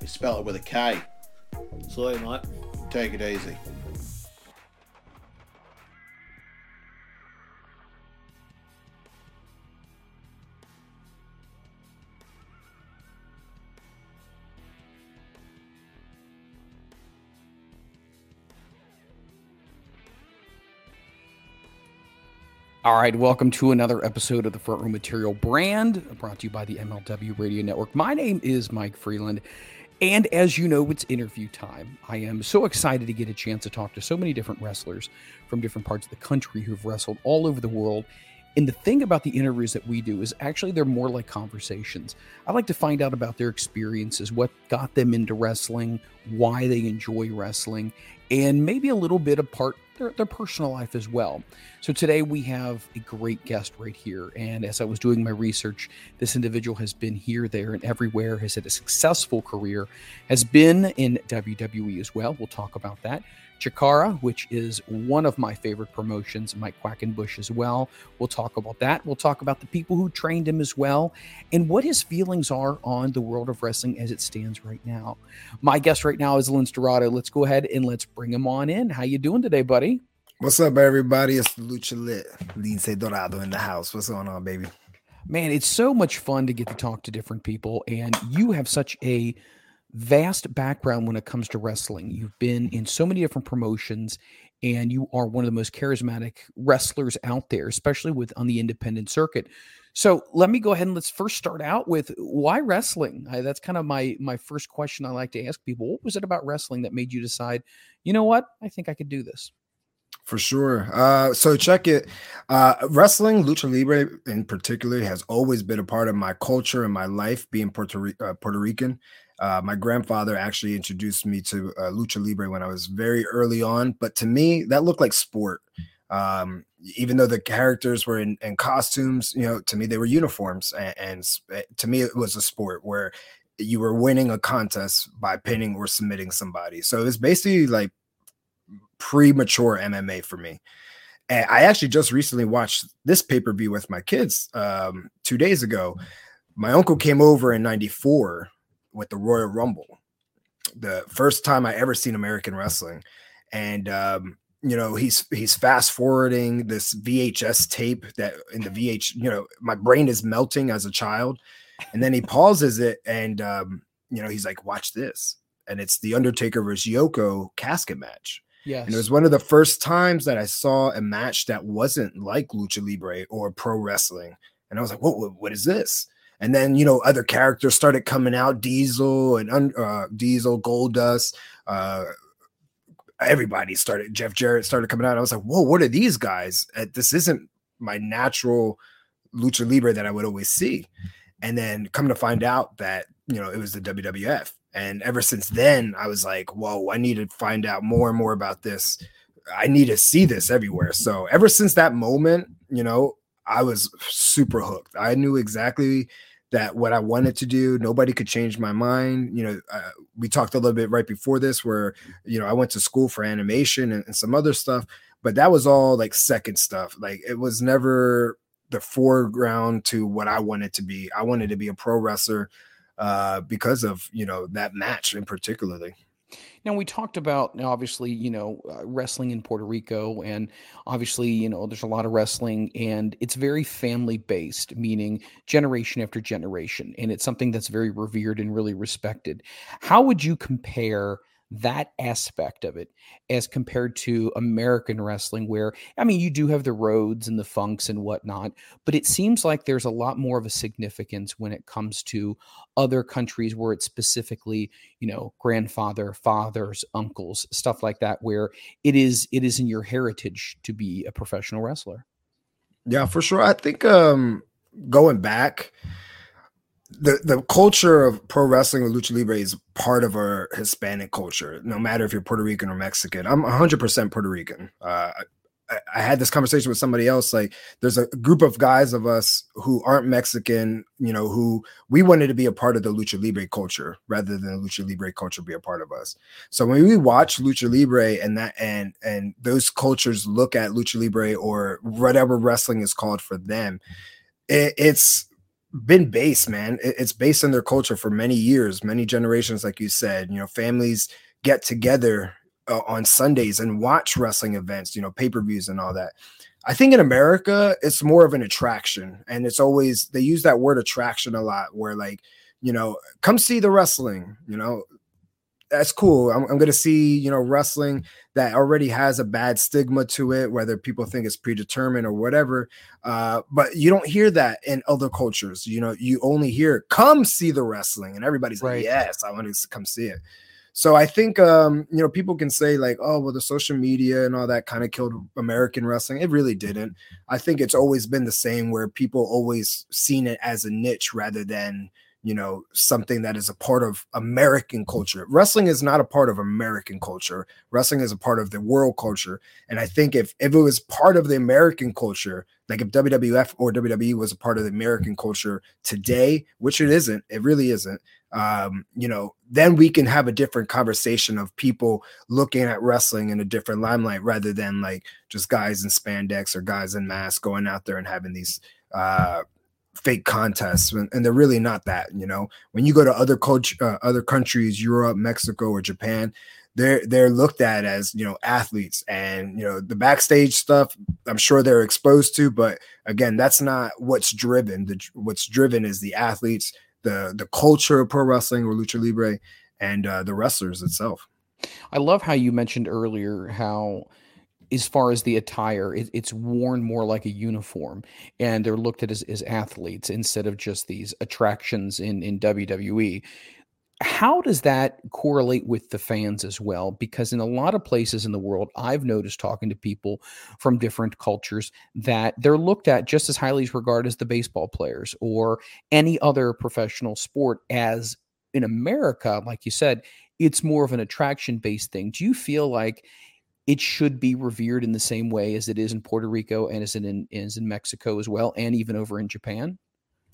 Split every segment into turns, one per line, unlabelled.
We spell it with a K.
So, mate.
Take it easy.
All right, welcome to another episode of the Front Row Material brand, brought to you by the MLW Radio Network. My name is Mike Freeland, and as you know, it's interview time. I am so excited to get a chance to talk to so many different wrestlers from different parts of the country who've wrestled all over the world. And the thing about the interviews that we do is actually they're more like conversations. I like to find out about their experiences, what got them into wrestling, why they enjoy wrestling, and maybe a little bit of part their, their personal life as well. So today we have a great guest right here. And as I was doing my research, this individual has been here, there, and everywhere, has had a successful career, has been in WWE as well. We'll talk about that. Chikara, which is one of my favorite promotions, Mike Quackenbush as well. We'll talk about that. We'll talk about the people who trained him as well, and what his feelings are on the world of wrestling as it stands right now. My guest right now is Lince Dorado. Let's go ahead and let's bring him on in. How you doing today, buddy?
What's up, everybody? It's Lucha Lit, Lince Dorado in the house. What's going on, baby?
Man, it's so much fun to get to talk to different people, and you have such a vast background when it comes to wrestling. You've been in so many different promotions, and you are one of the most charismatic wrestlers out there, especially with on the independent circuit. So let me go ahead and let's first start out with why wrestling. I, that's kind of my my first question I like to ask people. What was it about wrestling that made you decide, you know what, I think I could do this?
For sure. Uh, so check it. Uh, wrestling, lucha libre in particular, has always been a part of my culture and my life. Being Puerto uh, Puerto Rican, uh, my grandfather actually introduced me to uh, lucha libre when I was very early on. But to me, that looked like sport. Um, even though the characters were in, in costumes, you know, to me they were uniforms, and, and eh, to me it was a sport where you were winning a contest by pinning or submitting somebody. So it's basically like premature MMA for me. And I actually just recently watched this pay per view with my kids um, two days ago. My uncle came over in '94 with the Royal Rumble, the first time I ever seen American wrestling, and um, you know he's he's fast forwarding this VHS tape that in the VH. You know, my brain is melting as a child And then he pauses it and um, you know, he's like, watch this. And it's the Undertaker versus Yoko casket match.
Yes.
And it was one of the first times that I saw a match that wasn't like Lucha Libre or pro wrestling. And I was like, what, what, what is this? And then, you know, other characters started coming out Diesel and uh, Diesel, Goldust, uh, everybody started, Jeff Jarrett started coming out. I was like, whoa, what are these guys? Uh, this isn't my natural Lucha Libre that I would always see. And then come to find out that, you know, it was the WWF. And ever since then, I was like, whoa, I need to find out more and more about this. I need to see this everywhere. So ever since that moment, you know, I was super hooked. I knew exactly that what I wanted to do, nobody could change my mind. You know, uh, we talked a little bit right before this where, you know, I went to school for animation and, and some other stuff, but that was all like second stuff. Like it was never the foreground to what I wanted to be. I wanted to be a pro wrestler uh, because of, you know, that match in particularly.
Now we talked about obviously you know uh, wrestling in Puerto Rico, and obviously you know there's a lot of wrestling, and it's very family based, meaning generation after generation, and it's something that's very revered and really respected. How would you compare that aspect of it as compared to American wrestling, where I mean, you do have the roads and the funks and whatnot, but it seems like there's a lot more of a significance when it comes to other countries where it's specifically, you know, grandfather, fathers, uncles, stuff like that, where it is it is in your heritage to be a professional wrestler.
Yeah, for sure. I think um going back the the culture of pro wrestling or lucha libre is part of our Hispanic culture. No matter if you're Puerto Rican or Mexican, I'm 100 percent Puerto Rican. Uh, I, I, had this conversation with somebody else. Like, there's a group of guys of us who aren't Mexican. You know, who we wanted to be a part of the lucha libre culture rather than the lucha libre culture be a part of us. So when we watch lucha libre and that and and those cultures look at lucha libre or whatever wrestling is called for them, it, it's been based, man. It's based on their culture for many years, many generations, like you said. You know, families get together uh, on Sundays and watch wrestling events, you know, pay per views and all that. I think in America, it's more of an attraction, and it's always they use that word attraction a lot, where like, you know, come see the wrestling, you know, that's cool. I'm, I'm going to see, you know, wrestling that already has a bad stigma to it, whether people think it's predetermined or whatever. Uh, but you don't hear that in other cultures. You know, you only hear, come see the wrestling. And everybody's right. like, yes, I want to come see it. So I think, um, you know, people can say like, oh, well, the social media and all that kind of killed American wrestling. It really didn't. I think it's always been the same where people always seen it as a niche rather than, you know something that is a part of american culture. Wrestling is not a part of american culture. Wrestling is a part of the world culture. And i think if if it was part of the american culture like if wwf or wwe was a part of the american culture today which it isn't it really isn't um you know then we can have a different conversation of people looking at wrestling in a different limelight rather than like just guys in spandex or guys in masks going out there and having these uh fake contests and, they're really not that you know? When you go to other culture uh, other countries europe mexico or japan they're they're looked at as you know athletes and you know the backstage stuff i'm sure they're exposed to but again that's not what's driven. The what's driven is the athletes the the culture of pro wrestling or lucha libre and uh, the wrestlers itself.
I love how you mentioned earlier how as far as the attire, it, it's worn more like a uniform, and they're looked at as, as athletes instead of just these attractions in in WWE. How does that correlate with the fans as well? Because in a lot of places in the world, I've noticed talking to people from different cultures that they're looked at just as highly as regarded as the baseball players or any other professional sport. As in America, like you said, it's more of an attraction based thing. Do you feel like it should be revered in the same way as it is in Puerto Rico and as it in, is in Mexico as well, and even over in Japan?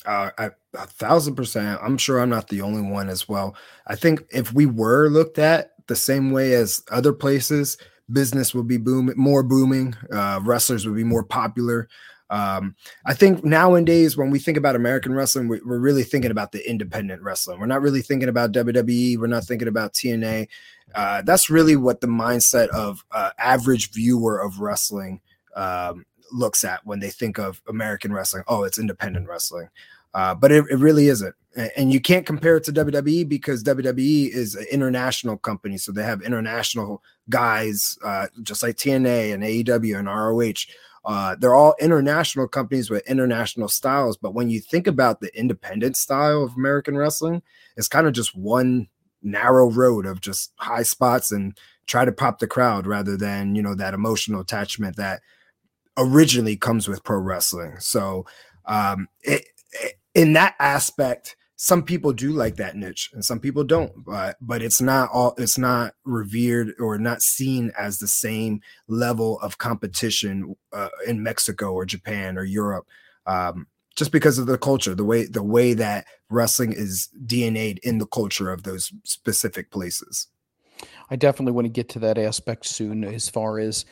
Uh, I, a thousand percent. I'm sure I'm not the only one as well. I think if we were looked at the same way as other places, business would be booming, more booming. Uh, wrestlers would be more popular. Um, I think nowadays when we think about American wrestling, we, are really thinking about the independent wrestling. We're not really thinking about WWE. We're not thinking about TNA. Uh, that's really what the mindset of uh, average viewer of wrestling um, looks at when they think of American wrestling. Oh, it's independent wrestling. Uh, but it, it really isn't. And you can't compare it to WWE because WWE is an international company. So they have international guys, uh, just like TNA and AEW and ROH. Uh, they're all international companies with international styles. But when you think about the independent style of American wrestling, it's kind of just one narrow road of just high spots and try to pop the crowd rather than, you know, that emotional attachment that originally comes with pro wrestling. So, um, it, it, in that aspect, some people do like that niche and some people don't but but it's not all it's not revered or not seen as the same level of competition uh, in mexico or japan or europe um, just because of the culture the way the way that wrestling is dna'd in the culture of those specific places.
I definitely want to get to that aspect soon as far as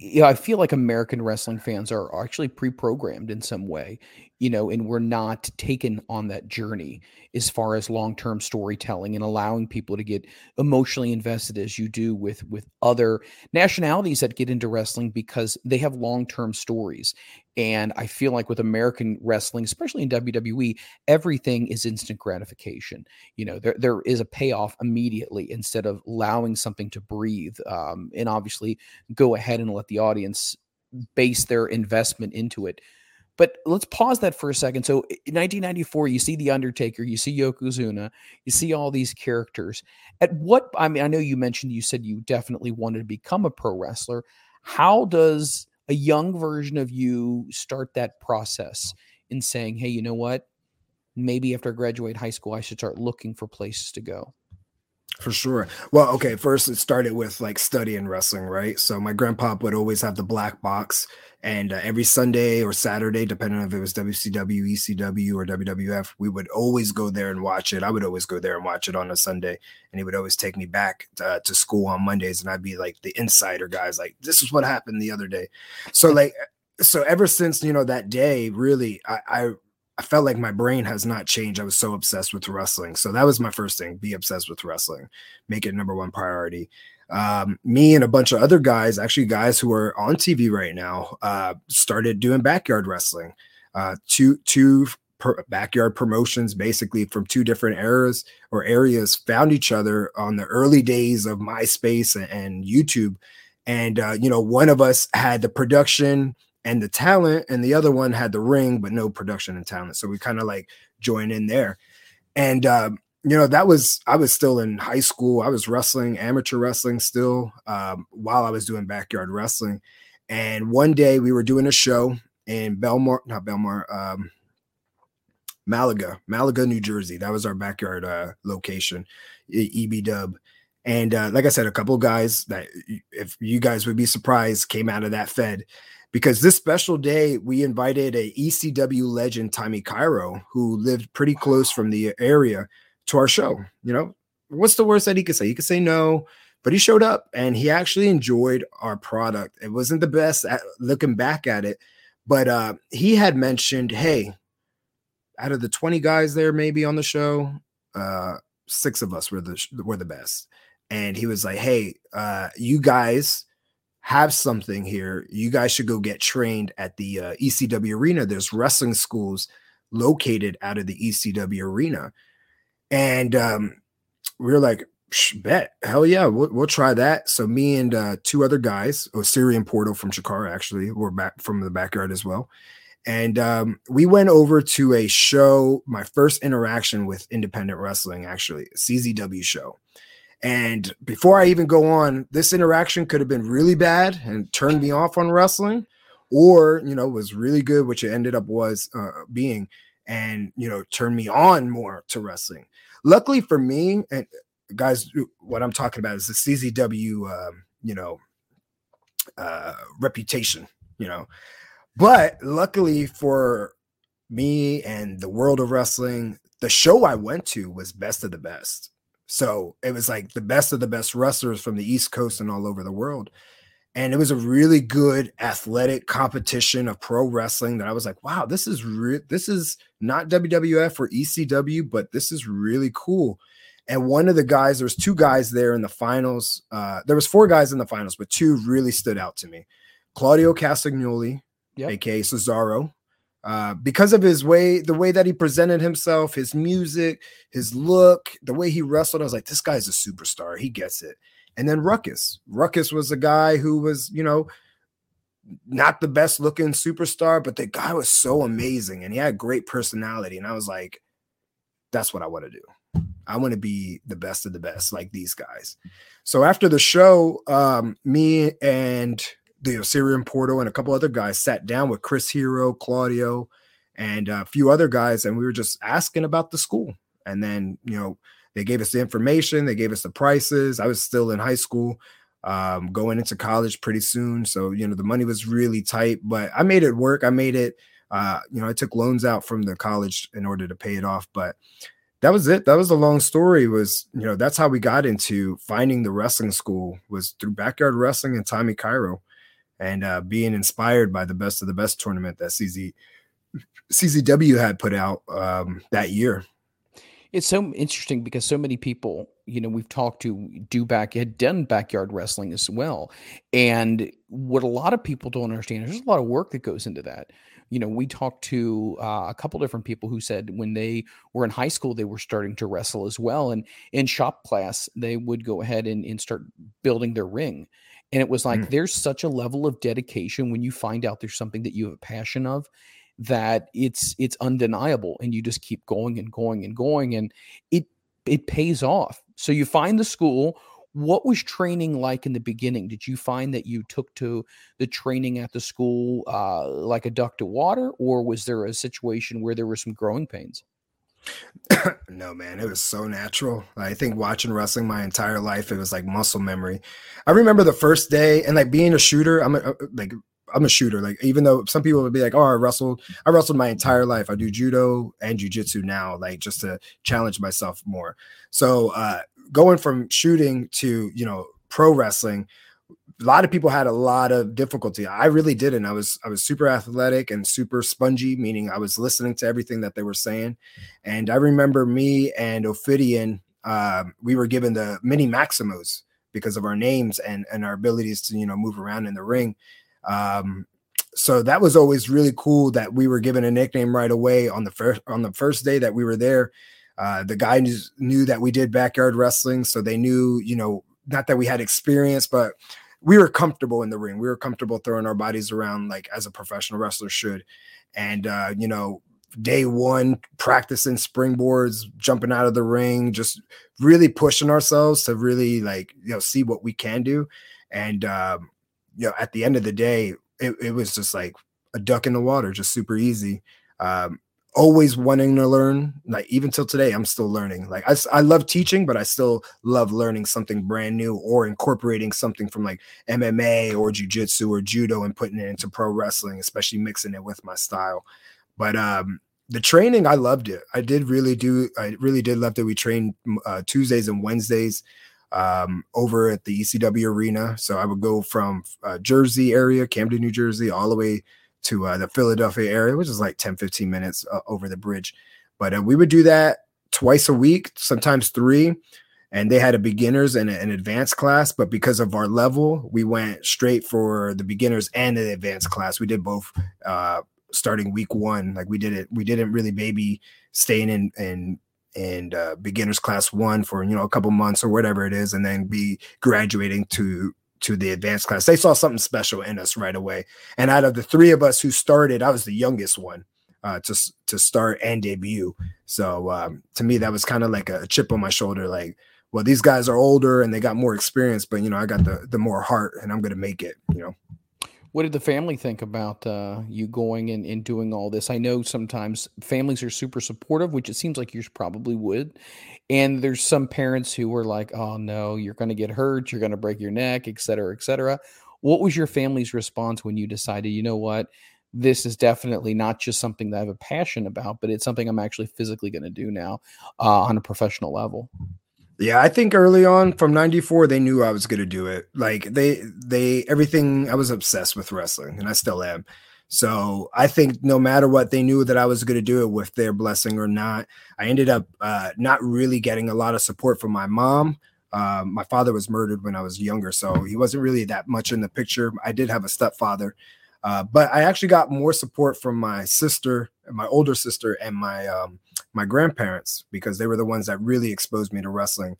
know, I feel like American wrestling fans are actually pre-programmed in some way, you know, and we're not taken on that journey as far as long-term storytelling and allowing people to get emotionally invested as you do with with other nationalities that get into wrestling because they have long-term stories. And I feel like with American wrestling, especially in WWE, everything is instant gratification. You know, there, there is a payoff immediately instead of allowing something to breathe. Um, and obviously, go ahead and let the audience base their investment into it. But let's pause that for a second. So in 1994, you see The Undertaker, you see Yokozuna, you see all these characters. At what, I mean, I know you mentioned you said you definitely wanted to become a pro wrestler. How does a young version of you start that process in saying, hey, you know what? Maybe after I graduate high school, I should start looking for places to go.
For sure. Well, okay. First, it started with like studying wrestling, right? So my grandpa would always have the black box, and uh, every Sunday or Saturday, depending on if it was WCW, ECW, or WWF, we would always go there and watch it. I would always go there and watch it on a Sunday, and he would always take me back to, uh, to school on Mondays, and I'd be like the insider guys, like this is what happened the other day. So like, so ever since you know that day, really, I, I I felt like my brain has not changed. I was so obsessed with wrestling. So that was my first thing be obsessed with wrestling, make it number one priority. Um, me and a bunch of other guys, actually, guys who are on TV right now, uh, started doing backyard wrestling. Uh, two, two backyard promotions basically from two different eras or areas found each other on the early days of MySpace and, and YouTube. And, uh, you know, one of us had the production and the talent, and the other one had the ring but no production and talent. So we kind of like join in there. And um, you know, that was I was still in high school. I was wrestling, amateur wrestling still, um, while I was doing backyard wrestling. And one day we were doing a show in Belmar, not Belmar, um, Malaga, Malaga, New Jersey. That was our backyard uh, location, EB Dub. And uh, like I said, a couple of guys that, if you guys would be surprised, came out of that Fed because this special day we invited a ECW legend, Tommy Cairo, who lived pretty close from the area, to our show. You know, what's the worst that he could say? He could say no, but he showed up and he actually enjoyed our product. It wasn't the best at looking back at it, but uh, he had mentioned, hey, out of the 20 guys there, maybe on the show, uh, six of us were the were the best. And he was like, hey, uh, you guys have something here. You guys should go get trained at the uh, ECW arena. There's wrestling schools located out of the ECW arena. And um, we were like, bet, hell yeah, we'll, we'll, try that. So me and uh, two other guys, Osirian Portal from Chikara actually, were back from the backyard as well. And um, we went over to a show, my first interaction with independent wrestling, actually, CZW show. And before I even go on, this interaction could have been really bad and turned me off on wrestling, or you know was really good, which it ended up was uh, being, and you know turned me on more to wrestling. Luckily for me, and guys, what I'm talking about is the CZW, um, you know, uh, reputation, you know. But luckily for me and the world of wrestling, the show I went to was best of the best so it was like the best of the best wrestlers from the East Coast and all over the world. And it was a really good athletic competition of pro wrestling that I was like, wow, this is re- this is not WWF or ECW, but this is really cool. And one of the guys, there was two guys there in the finals. Uh, there was four guys in the finals, but two really stood out to me. Claudio Castagnoli, yep. aka Cesaro, uh, because of his way, the way that he presented himself, his music, his look, the way he wrestled. I was like, this guy's a superstar. He gets it. And then Ruckus. Ruckus was a guy who was, you know, not the best looking superstar, but the guy was so amazing and he had great personality. And I was like, that's what I want to do. I want to be the best of the best, like these guys. So after the show, um, me and the Osirian Portal and a couple other guys sat down with Chris Hero, Claudio, and a few other guys, and we were just asking about the school. And then, you know, they gave us the information, they gave us the prices. I was still in high school, um, going into college pretty soon. So, you know, the money was really tight, but I made it work. I made it, uh, you know, I took loans out from the college in order to pay it off. But that was it. That was the long story. Was you know that's how we got into finding the wrestling school was through backyard wrestling and Tommy Cairo and uh, being inspired by the best of the best tournament that CZ CZW had put out um, that year.
It's so interesting because so many people, you know, we've talked to do back had done backyard wrestling as well, and what a lot of people don't understand is there's a lot of work that goes into that. You know, we talked to uh, a couple different people who said when they were in high school they were starting to wrestle as well, and in shop class they would go ahead and, and start building their ring and it was like, mm. there's such a level of dedication when you find out there's something that you have a passion of that it's it's undeniable and you just keep going and going and going and it it pays off. So you find the school. What was training like in the beginning? Did you find that you took to the training at the school uh, like a duck to water, or was there a situation where there were some growing pains?
No, man, it was so natural. I think watching wrestling my entire life, it was like muscle memory. I remember the first day and like being a shooter. I'm a, uh, like I'm a shooter. Like even though some people would be like, "Oh, I wrestled. I wrestled my entire life. I do judo and jujitsu now, like just to challenge myself more." So uh, going from shooting to you know pro wrestling a lot of people had a lot of difficulty. I really didn't. I was I was super athletic and super spongy, meaning I was listening to everything that they were saying. And I remember me and Ophidian, uh, we were given the mini Maximos because of our names and and our abilities to you know move around in the ring. Um, so that was always really cool that we were given a nickname right away on the first on the first day that we were there. Uh, the guys knew that we did backyard wrestling, so they knew you know not that we had experience, but we were comfortable in the ring. We were comfortable throwing our bodies around like as a professional wrestler should. And uh, you know, day one, practicing springboards, jumping out of the ring, just really pushing ourselves to really like you know see what we can do. And um, you know, at the end of the day, it, it was just like a duck in the water, just super easy. Um, always wanting to learn like even till today i'm still learning. Like I, I love teaching but i still love learning something brand new or incorporating something from like mma or jiu-jitsu or judo and putting it into pro wrestling especially mixing it with my style. But um the training i loved it. I did really do i really did love that we trained uh, tuesdays and wednesdays um, over at the ecw arena. So i would go from uh, jersey area camden new jersey all the way to uh, the Philadelphia area, which is like 10, 15 minutes uh, over the bridge. But uh, we would do that twice a week, sometimes three. And they had a beginners and an advanced class, but because of our level, we went straight for the beginners and the advanced class. We did both uh, starting week one. Like we did it, we didn't really maybe staying in in and uh, beginners class one for you know a couple months or whatever it is, and then be graduating to to the advanced class. They saw something special in us right away. And out of the three of us who started, I was the youngest one uh, to to start and debut. So um, to me, that was kind of like a chip on my shoulder. Like, well, these guys are older and they got more experience, but you know, I got the the more heart, and I'm gonna make it. You know.
What did the family think about uh, you going and, and doing all this? I know sometimes families are super supportive, which it seems like yours probably would. And there's some parents who were like, oh no, you're going to get hurt, you're going to break your neck, et cetera, et cetera. What was your family's response when you decided, you know what, this is definitely not just something that I have a passion about, but it's something I'm actually physically going to do now uh, on a professional level?
Yeah, I think early on from 94 they knew I was going to do it. Like they they everything I was obsessed with wrestling and I still am. So I think no matter what they knew that I was going to do it with their blessing or not. I ended up uh, not really getting a lot of support from my mom. Um, my father was murdered when I was younger, so he wasn't really that much in the picture. I did have a stepfather, Uh, but I actually got more support from my sister, my older sister, and my um, my grandparents because they were the ones that really exposed me to wrestling.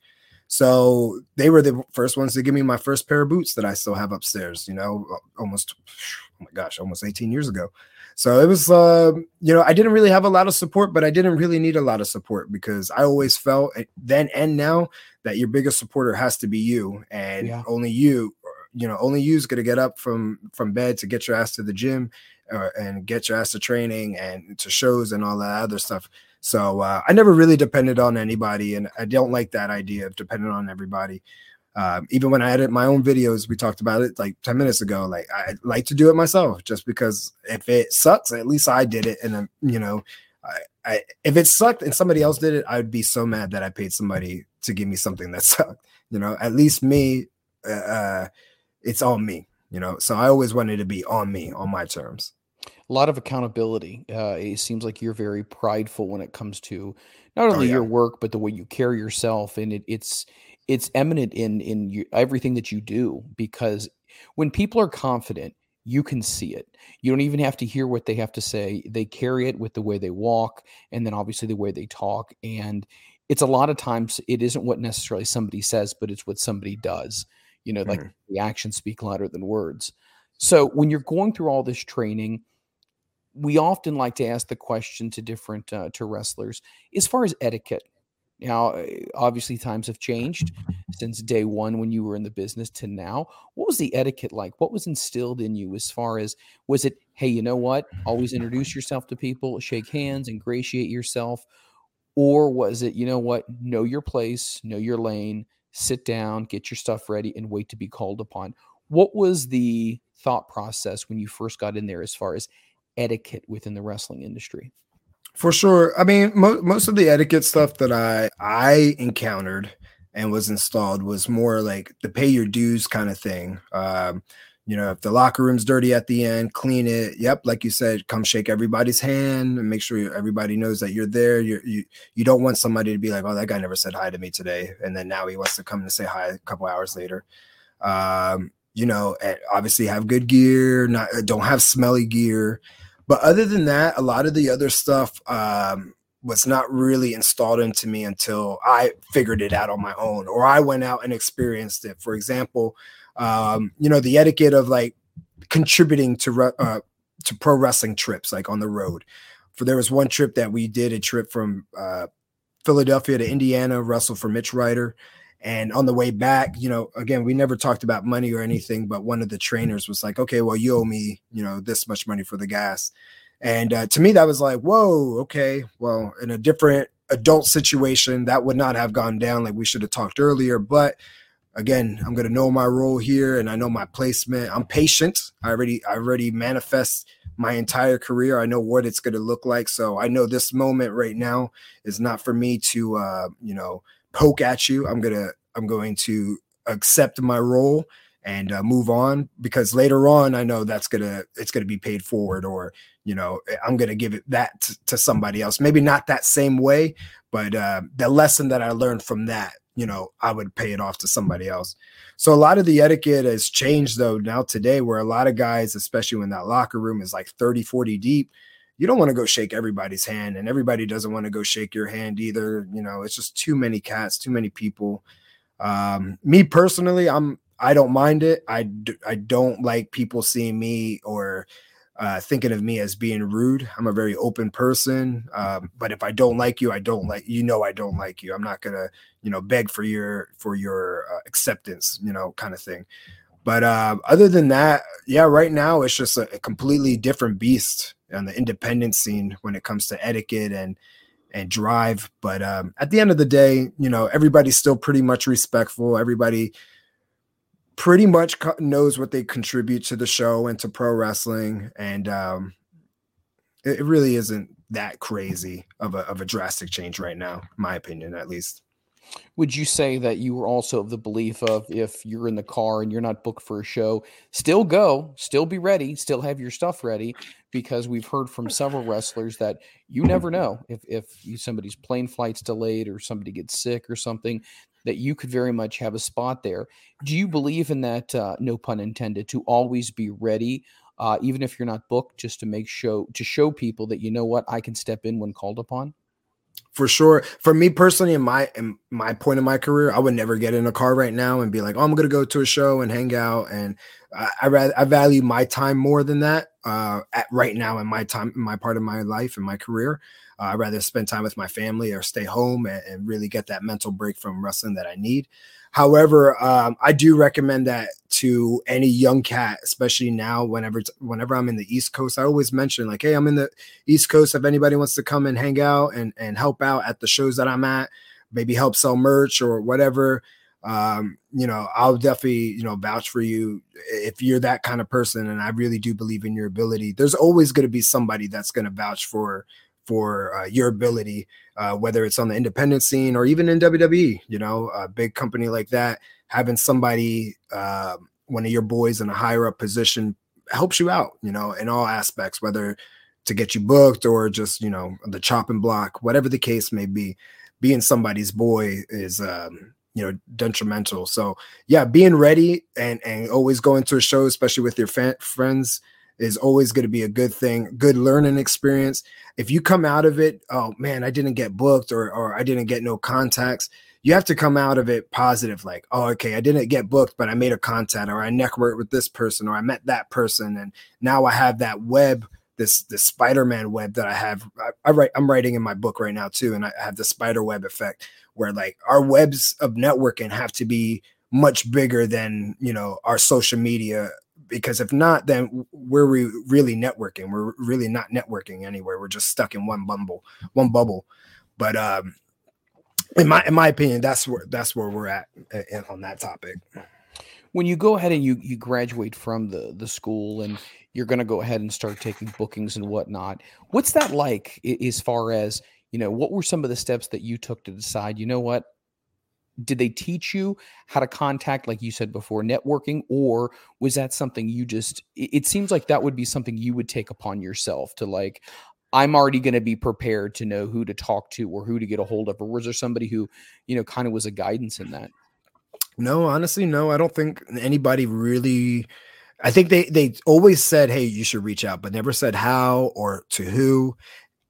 So they were the first ones to give me my first pair of boots that I still have upstairs. You know, almost oh my gosh, almost 18 years ago. So it was, uh, you know, I didn't really have a lot of support, but I didn't really need a lot of support because I always felt eh, then and now that your biggest supporter has to be you, and yeah. only you you know only you's gonna get up from from bed to get your ass to the gym uh, and get your ass to training and to shows and all that other stuff so uh, i never really depended on anybody and i don't like that idea of depending on everybody um, even when i edit my own videos we talked about it like 10 minutes ago like i like to do it myself just because if it sucks at least i did it and then you know I, I, if it sucked and somebody else did it, I'd be so mad that I paid somebody to give me something that sucked. You know, at least me, uh, uh it's on me, you know. So I always wanted to be on me, on my terms.
A lot of accountability. Uh, it seems like you're very prideful when it comes to not oh, only oh, yeah. your work but the way you carry yourself, and it, it's it's eminent in in you, everything that you do. Because when people are confident, you can see it. You don't even have to hear what they have to say. They carry it with the way they walk, and then obviously the way they talk. And it's a lot of times it isn't what necessarily somebody says, but it's what somebody does you know, like mm-hmm. the actions speak louder than words. So when you're going through all this training, we often like to ask the question to different uh, to wrestlers as far as etiquette. Now, eh, obviously, times have changed since day one when you were in the business to now. What was the etiquette like? What was instilled in you as far as was it, hey, you know what? Always introduce yourself to people, shake hands, ingratiate yourself. Or was it, you know what? Know your place, know your lane, sit down, get your stuff ready, and wait to be called upon. What was the thought process when you first got in there as far as etiquette within the wrestling industry?
For sure. I mean, mo- most of the etiquette stuff that I I encountered and was installed was more like the pay your dues kind of thing. Um, you know, if the locker room's dirty at the end, clean it. Yep, like you said, come shake everybody's hand and make sure everybody knows that you're there. You're, you you don't want somebody to be like, oh, that guy never said hi to me today, and then now he wants to come to say hi a couple hours later. Um, you know, obviously have good gear, not don't have smelly gear. But other than that, a lot of the other stuff um, was not really installed into me until I figured it out on my own, or I went out and experienced it. For example um, you know, the etiquette of like contributing to uh, to pro wrestling trips, like on the road. For there was one trip that we did a trip from uh, Philadelphia to Indiana, wrestle for Mitch Ryder. And on the way back, you know, again, we never talked about money or anything, but one of the trainers was like, okay, well, you owe me, you know, this much money for the gas. And uh, to me, that was like, whoa, okay, well, in a different adult situation, that would not have gone down. Like we should have talked earlier. But again, I'm gonna know my role here and I know my placement. I'm patient. I already I already manifest my entire career. I know what it's gonna look like. So I know this moment right now is not for me to uh, you know, poke at you. I'm gonna I'm going to accept my role and uh, move on because later on I know that's gonna it's gonna be paid forward or you know I'm gonna give it that to, to somebody else. Maybe not that same way, but uh, the lesson that I learned from that you know, I would pay it off to somebody else. So a lot of the etiquette has changed though now today, where a lot of guys, especially when that locker room is like 30, 40 deep, you don't want to go shake everybody's hand, and everybody doesn't want to go shake your hand either. You know, it's just too many cats, too many people. Um, me personally, I'm I don't mind it. I I don't like people seeing me or uh, thinking of me as being rude. I'm a very open person, um, but if I don't like you, I don't like you. Know I don't like you. I'm not gonna, you know, beg for your for your uh, acceptance, you know, kind of thing. But uh, other than that, yeah, right now it's just a, a completely different beast on the independent scene when it comes to etiquette and and drive. But um, at the end of the day, you know, everybody's still pretty much respectful. Everybody pretty much knows what they contribute to the show and to pro wrestling, and um, it, it really isn't that crazy of a of a drastic change right now, my opinion, at least.
Would you say that you were also of the belief of if you're in the car and you're not booked for a show, still go, still be ready, still have your stuff ready? Because we've heard from several wrestlers that you never know if if somebody's plane flight's delayed or somebody gets sick or something, that you could very much have a spot there. Do you believe in that? Uh, no pun intended. To always be ready uh, even if you're not booked, just to make show to show people that you know what I can step in when called upon?
for sure. For me personally, in my in my point in my career, I would never get in a car right now and be like, "Oh, I'm gonna go to a show and hang out." And I I, rather, I value my time more than that. Uh, at right now in my time, in my part of my life in my career, I'd rather spend time with my family or stay home and, and really get that mental break from wrestling that I need. However, um, I do recommend that to any young cat, especially now. Whenever whenever I'm in the East Coast, I always mention like, "Hey, I'm in the East Coast. If anybody wants to come and hang out and and help out at the shows that I'm at, maybe help sell merch or whatever." Um, you know, I'll definitely, you know, vouch for you if you're that kind of person. And I really do believe in your ability. There's always going to be somebody that's going to vouch for for uh, your ability, uh, whether it's on the independent scene or even in WWE. You know, a big company like that, having somebody, uh, one of your boys in a higher up position, helps you out. You know, in all aspects, whether to get you booked or just you know the chopping block, whatever the case may be. Being somebody's boy is. Um, you know detrimental so yeah being ready and and always going to a show especially with your friends is always going to be a good thing, good learning experience. If you come out of it, oh man, I didn't get booked or or I didn't get no contacts, you have to come out of it positive, like, oh, okay, I didn't get booked, but I made a contact or I networked with this person or I met that person, and now I have that web, this this Spider-Man web that I have. I, I write, I'm writing in my book right now too, and I have the spider web effect where like our webs of networking have to be much bigger than you know our social media because if not, then we're really networking. We're really not networking anywhere. We're just stuck in one bumble, one bubble. But um, in my in my opinion, that's where that's where we're at on that topic.
When you go ahead and you you graduate from the the school and you're going to go ahead and start taking bookings and whatnot, what's that like as far as you know? What were some of the steps that you took to decide? You know what? Did they teach you how to contact like you said before networking or was that something you just it seems like that would be something you would take upon yourself to like i'm already going to be prepared to know who to talk to or who to get a hold of or was there somebody who you know kind of was a guidance in that?
No honestly no i don't think anybody really i think they they always said hey you should reach out but never said how or to who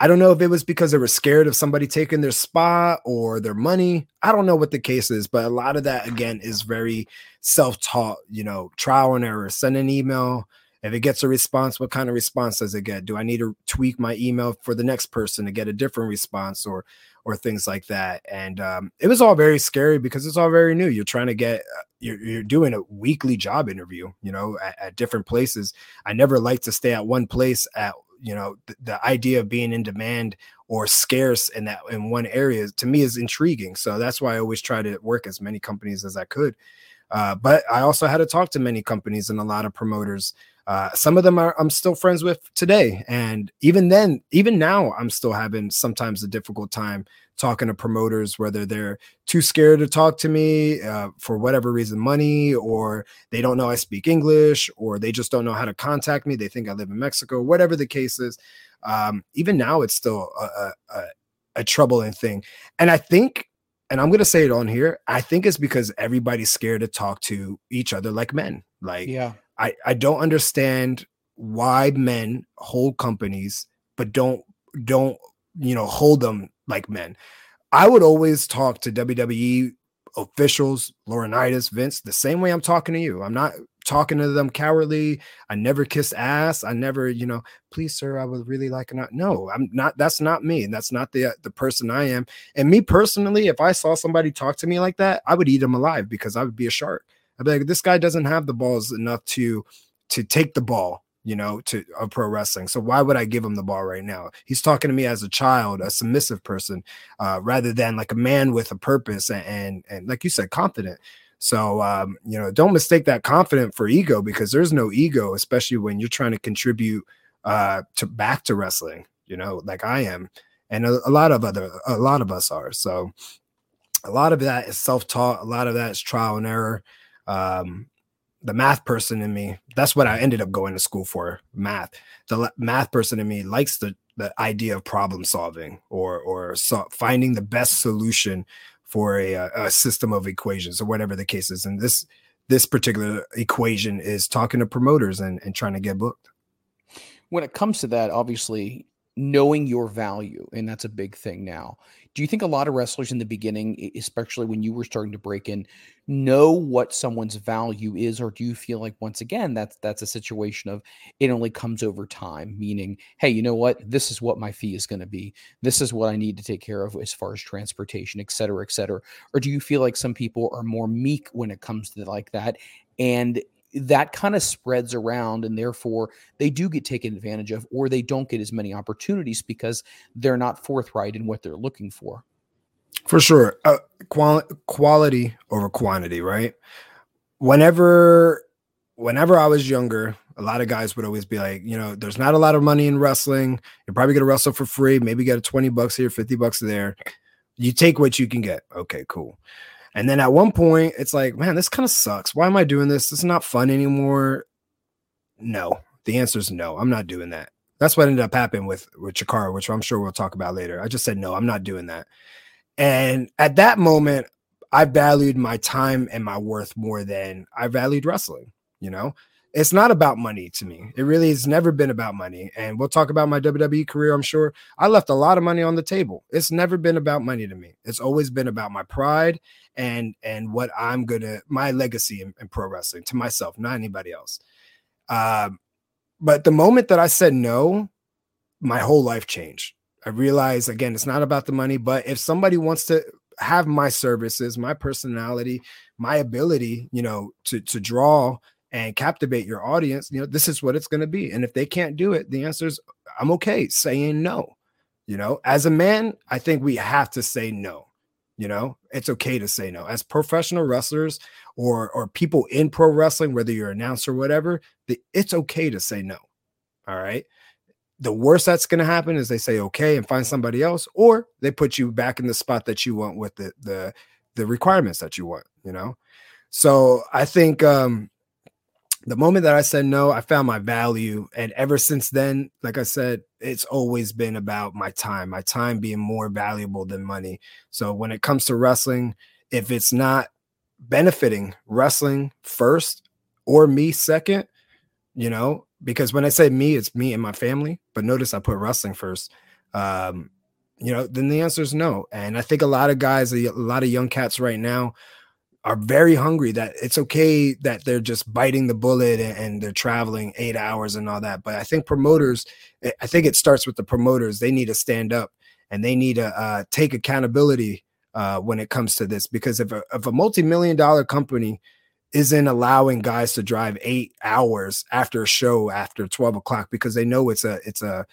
I don't know if it was because they were scared of somebody taking their spot or their money. I don't know what the case is, but a lot of that again is very self-taught, you know, trial and error. Send an email. If it gets a response, what kind of response does it get? Do I need to tweak my email for the next person to get a different response or or things like that? And um, it was all very scary because it's all very new. You're trying to get uh, you're, you're doing a weekly job interview, you know, at, at different places. I never like to stay at one place at you know the, the, idea of being in demand or scarce in that in one area to me is intriguing so that's why i always try to work as many companies as i could uh, but i also had to talk to many companies and a lot of promoters uh, some of them are i'm still friends with today. And even then even now i'm still having sometimes a difficult time talking to promoters whether they're too scared to talk to me uh, for whatever reason money or they don't know i speak english or they just don't know how to contact me. They think i live in mexico whatever the case is. Um, even now it's still a, a, a troubling thing. And i think and i'm going to say it on here i think it's because everybody's scared to talk to each other like men. Like
yeah
i i don't understand why men hold companies but don't don't you know hold them like men. I would always talk to WWE officials, Laurinaitis, Vince, the same way I'm talking to you. I'm not talking to them cowardly. I never kiss ass. I never, you know, please, sir, I would really like not. No, I'm not. That's not me. And that's not the uh, the person I am. And me personally, if I saw somebody talk to me like that, I would eat them alive because I would be a shark. I'd be like, this guy doesn't have the balls enough to to take the ball you know, to of pro wrestling. So why would I give him the ball right now? He's talking to me as a child, a submissive person, uh, rather than like a man with a purpose and and, and like you said, confident. So um, you know, don't mistake that confident for ego because there's no ego, especially when you're trying to contribute uh to back to wrestling, you know, like I am. And a, a lot of other a lot of us are. So a lot of that is self-taught, a lot of that is trial and error. Um, the math person in me that's what i ended up going to school for math the math person in me likes the the idea of problem solving or or so finding the best solution for a, a system of equations or whatever the case is and this this particular equation is talking to promoters and, and trying to get booked
when it comes to that, obviously knowing your value, and that's a big thing now. Do you think a lot of wrestlers in the beginning, especially when you were starting to break in, know what someone's value is, or do you feel like once again that's that's a situation of it only comes over time, meaning, hey, you know what, this is what my fee is going to be, this is what I need to take care of as far as transportation, et cetera, et cetera, or do you feel like some people are more meek when it comes to like that, and that kind of spreads around and therefore they do get taken advantage of or they don't get as many opportunities because they're not forthright in what they're looking for.
For sure uh, quali- quality over quantity right? Whenever whenever i was younger a lot of guys would always be like you know there's not a lot of money in wrestling. You're probably going to wrestle for free. Maybe get a 20 bucks here 50 bucks there. You take what you can get. Okay cool and then at one point, it's like, man, this kind of sucks. Why am I doing this? This is not fun anymore. No, the answer is no. I'm not doing that. That's what ended up happening with with Chikara, which I'm sure we'll talk about later. I just said no, I'm not doing that. And at that moment, I valued my time and my worth more than I valued wrestling. You know, it's not about money to me. It really has never been about money. And we'll talk about my WWE career, I'm sure. I left a lot of money on the table. It's never been about money to me. It's always been about my pride and and what I'm gonna my legacy in, in pro wrestling to myself, not anybody else. Um, but the moment that I said no, my whole life changed. I realized again, it's not about the money, but if somebody wants to have my services, my personality, my ability, you know, to to draw and captivate your audience, you know, this is what it's going to be. And if they can't do it, the answer is I'm okay saying no. You know, as a man, I think we have to say no. You know, it's okay to say no. As professional wrestlers or or people in pro wrestling, whether you're an announcer or whatever, the, it's okay to say no. All right. The worst that's going to happen is they say okay and find somebody else, or they put you back in the spot that you want with the the the requirements that you want. You know, so I think um the moment that I said no, I found my value. And ever since then, like I said, it's always been about my time, my time being more valuable than money. So when it comes to wrestling, if it's not benefiting wrestling first or me second, you know, because when I say me, it's me and my family. But notice I put wrestling first. Um, you know, then the answer is no. And I think a lot of guys, a lot of young cats right now are very hungry that it's okay that they're just biting the bullet and, and, they're traveling eight hours and all that but i think promoters i think it starts with the promoters. They need to stand up and they need to uh, take accountability uh, when it comes to this because if a, if a multi-million dollar company isn't allowing guys to drive eight hours after a show after 12 o'clock because they know it's a it's a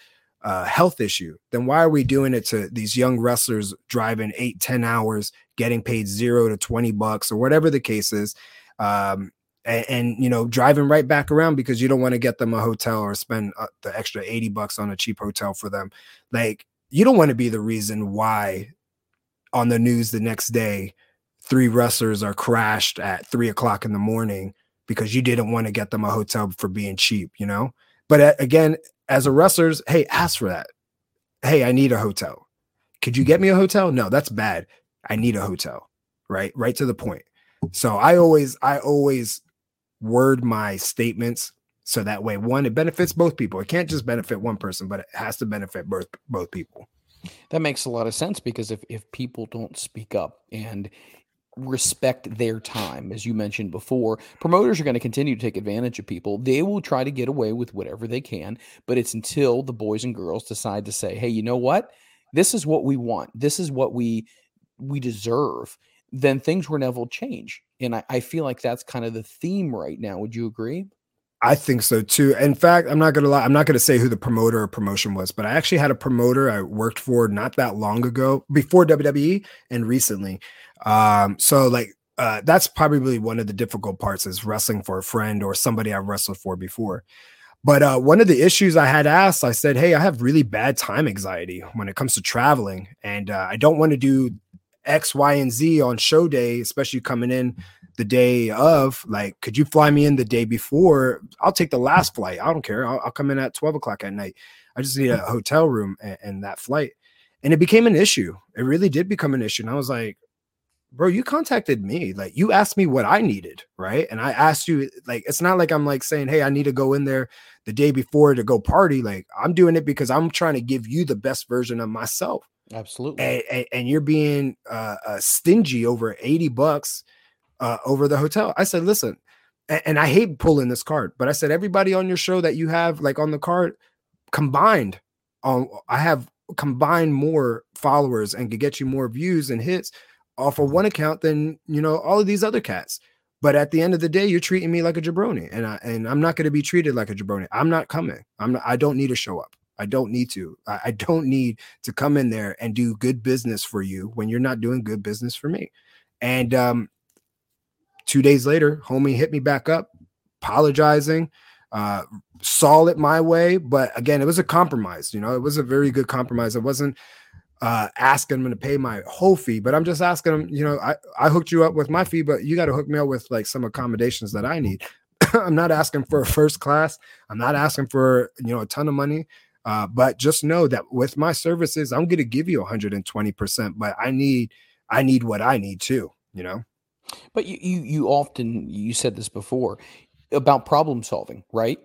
uh, health issue, then why are we doing it to these young wrestlers driving eight, 10 hours, getting paid zero to 20 bucks or whatever the case is? Um, and, and, you know, driving right back around because you don't want to get them a hotel or spend uh, the extra 80 bucks on a cheap hotel for them. Like, you don't want to be the reason why on the news the next day, three wrestlers are crashed at three o'clock in the morning because you didn't want to get them a hotel for being cheap, you know? But uh, again, as a wrestler's, hey, ask for that. Hey, I need a hotel. Could you get me a hotel? No, that's bad. I need a hotel. Right? Right to the point. So I always, I always word my statements so that way one it benefits both people it can't just benefit one person but it has to benefit both both people
that makes a lot of sense because if if people don't speak up and respect their time. As you mentioned before, promoters are going to continue to take advantage of people. They will try to get away with whatever they can, but it's until the boys and girls decide to say, "Hey, you know what? This is what we want. This is what we we deserve." Then things will never change. And I, I feel like that's kind of the theme right now. Would you agree?
I think so too. In fact, I'm not gonna lie. I'm not gonna say who the promoter or promotion was, but I actually had a promoter I worked for not that long ago, before WWE and recently. Um, so like uh, that's probably one of the difficult parts is wrestling for a friend or somebody I've wrestled for before. But uh, one of the issues I had asked, I said, "Hey, I have really bad time anxiety when it comes to traveling, and uh, I don't want to do X, Y, and Z on show day, especially coming in the day of. Like, could you fly me in the day before? I'll take the last flight. I don't care. I'll, I'll come in at 12 o'clock at night. I just need a hotel room and, and, that flight. And it became an issue. It really did become an issue. And I was like, bro, you contacted me. Like you asked me what I needed, right? And I asked you, like, it's not like I'm like saying, hey, I need to go in there the day before to go party. Like I'm doing it because I'm trying to give you the best version of myself.
Absolutely.
And, and, and you're being uh, uh, stingy over 80 bucks uh, over the hotel. I said, listen, and, and I hate pulling this card, but I said, everybody on your show that you have like on the card combined, um, I have combined more followers and could get you more views and hits off of one account than you know all of these other cats. But at the end of the day, you're treating me like a jabroni, and I and I'm not going to be treated like a jabroni. I'm not coming. I'm not. I don't need to show up. I don't need to. I, I don't need to come in there and do good business for you when you're not doing good business for me. And um, two days later, homie hit me back up, apologizing, uh, saw it my way. But again, it was a compromise. You know, it was a very good compromise. It wasn't uh, asking him to pay my whole fee, but I'm just asking him, you know, I, I hooked you up with my fee, but you got to hook me up with like some accommodations that I need. I'm not asking for a first class. I'm not asking for, you know, a ton of money. Uh, but just know that with my services, I'm going to give you 120%, but I need, I need what I need too, you know?
But you, you, you often, you said this before about problem solving, right?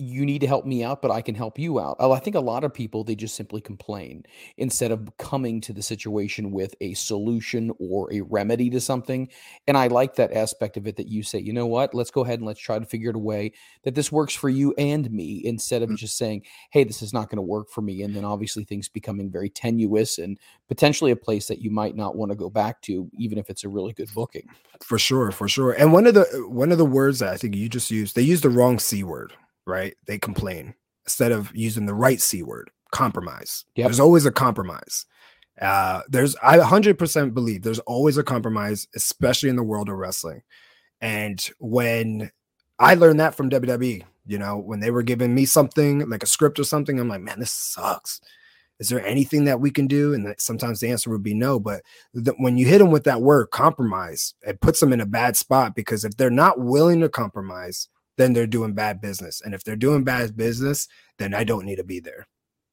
You need to help me out, but I can help you out. Oh, I think a lot of people they just simply complain instead of coming to the situation with a solution or a remedy to something. And I like that aspect of it that you say, you know what, let's go ahead and let's try to figure out a way that this works for you and me instead of mm-hmm. just saying, hey, this is not going to work for me. And then obviously things becoming very tenuous and potentially a place that you might not want to go back to, even if it's a really good booking.
For sure, for sure. And one of the one of the words that I think you just used, they used the wrong C word right? They complain instead of using the right C word, compromise. Yep. There's always a compromise. Uh, there's I 100% believe there's always a compromise, especially in the world of wrestling. And when I learned that from WWE, you know, when they were giving me something like a script or something, I'm like, man, this sucks. Is there anything that we can do? And sometimes the answer would be no. But the, when you hit them with that word compromise, it puts them in a bad spot because if they're not willing to compromise, then they're doing bad business. And if they're doing bad business, then I don't need to be there.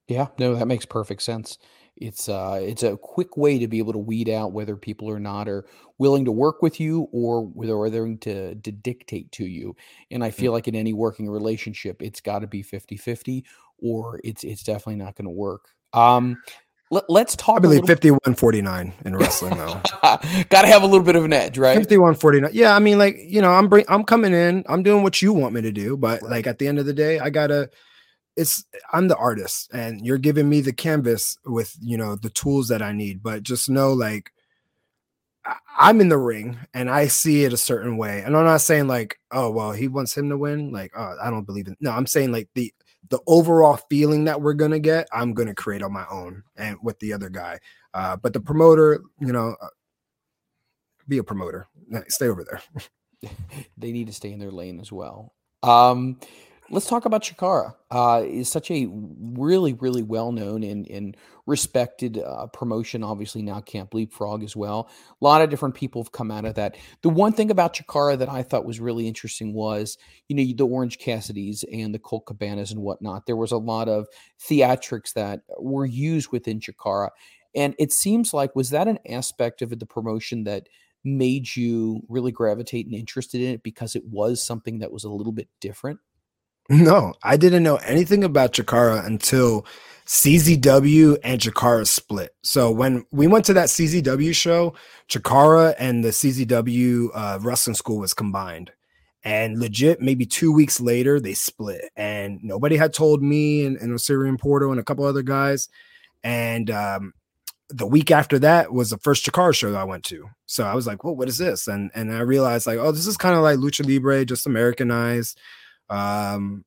Yeah, no, that makes perfect sense. It's uh it's a quick way to be able to weed out whether people are not are willing to work with you or whether they're willing to, to dictate to you. And I feel mm-hmm. like in any working relationship, it's got to be 50-50 or it's it's definitely not going to work. Um let, us talk.
I believe fifty one forty nine in wrestling though.
Got to have a little bit of an edge, right?
Fifty one forty nine. Yeah, I mean, like you know, I'm bring, I'm coming in. I'm doing what you want me to do, but like at the end of the day, I gotta. It's I'm the artist, and you're giving me the canvas with you know the tools that I need. But just know, like, I'm in the ring and I see it a certain way. And I'm not saying like, oh well, he wants him to win. Like, oh, I don't believe it. No, I'm saying like the the overall feeling that we're gonna get, I'm gonna create on my own and with the other guy. Uh, but the promoter, you know, uh, be a promoter. Stay over there.
they need to stay in their lane as well. Um, let's talk about Chikara. Uh, is such a really, really well known and, and respected uh, promotion. Obviously, now Camp Leapfrog as well. A lot of different people have come out of that. The one thing about Chikara that I thought was really interesting was, you know, the Orange Cassidys and the Colt Cabanas and whatnot. There was a lot of theatrics that were used within Chikara. And it seems like, was that an aspect of the promotion that made you really gravitate and interested in it because it was something that was a little bit different?
No, I didn't know anything about Chikara until CZW and Chikara split. So when we went to that CZW show, Chikara and the CZW uh, wrestling school was combined. And legit, maybe two weeks later, they split. And nobody had told me and, and Osirian Portal and a couple other guys. And um, the week after that was the first Chikara show that I went to. So I was like, well, what is this? And and I realized like, oh, this is kind of like Lucha Libre, just Americanized. Um,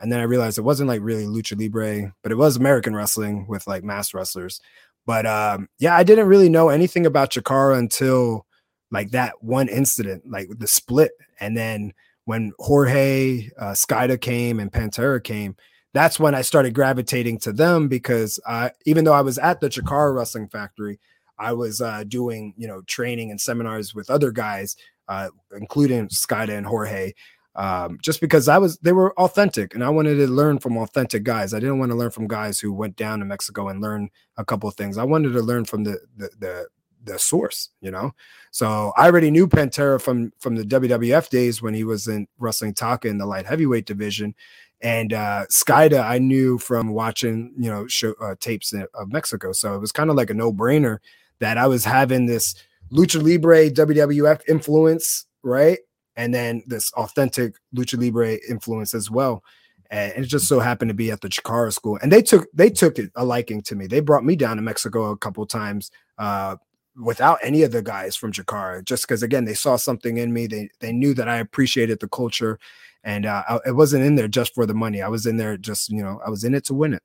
and then I realized it wasn't like really lucha libre, but it was American wrestling with like mass wrestlers. But um, yeah, I didn't really know anything about Chikara until like that one incident, like the split, and then when Jorge uh, Skayde came and Pantera came, that's when I started gravitating to them because uh, even though I was at the Chikara Wrestling Factory, I was uh, doing you know training and seminars with other guys, uh, including Skayde and Jorge um, just because I was they were authentic and I wanted to learn from authentic guys. I didn't want to learn from guys who went down to Mexico and learn a couple of things. I wanted to learn from the the the, the source, you know. So I already knew Pantera from from the WWF days when he was in Wrestling Taka in the light heavyweight division, and uh, Skayde I knew from watching you know show, uh, tapes of Mexico. So it was kind of like a no brainer that I was having this lucha libre WWF influence, right? And then this authentic lucha libre influence as well. And it just so happened to be at the Chikara school. And they took they took a liking to me. They brought me down to Mexico a couple times uh, without any of the guys from Chikara, just because again they saw something in me. They they knew that I appreciated the culture, and uh, I, it wasn't in there just for the money. I was in there just you know I was in it to win it.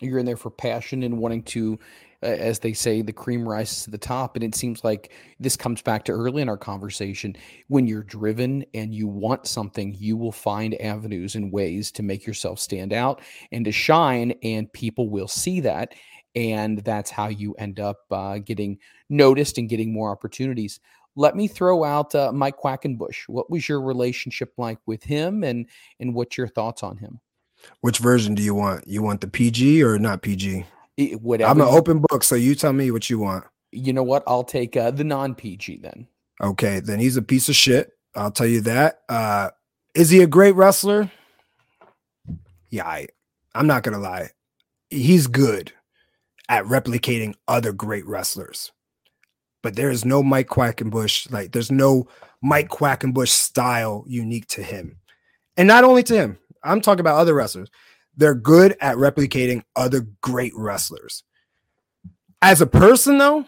You're in there for passion and wanting to as they say, the cream rises to the top. And it seems like this comes back to early in our conversation. When you're driven and you want something, you will find avenues and ways to make yourself stand out and to shine, and people will see that. And that's how you end up uh, getting noticed and getting more opportunities. Let me throw out uh, Mike Quackenbush. What was your relationship like with him, and and what's your thoughts on him?
Which version do you want? You want the PG or not PG?
Whatever.
I'm an open book, so you tell me what you want.
You know what? I'll take uh, the non PG then.
Okay, then he's a piece of shit. I'll tell you that. Uh, is he a great wrestler? Yeah, I, I'm not gonna lie. He's good at replicating other great wrestlers, but there is no Mike Quackenbush. Like, there's no Mike Quackenbush style unique to him, and not only to him. I'm talking about other wrestlers. They're good at replicating other great wrestlers. As a person, though,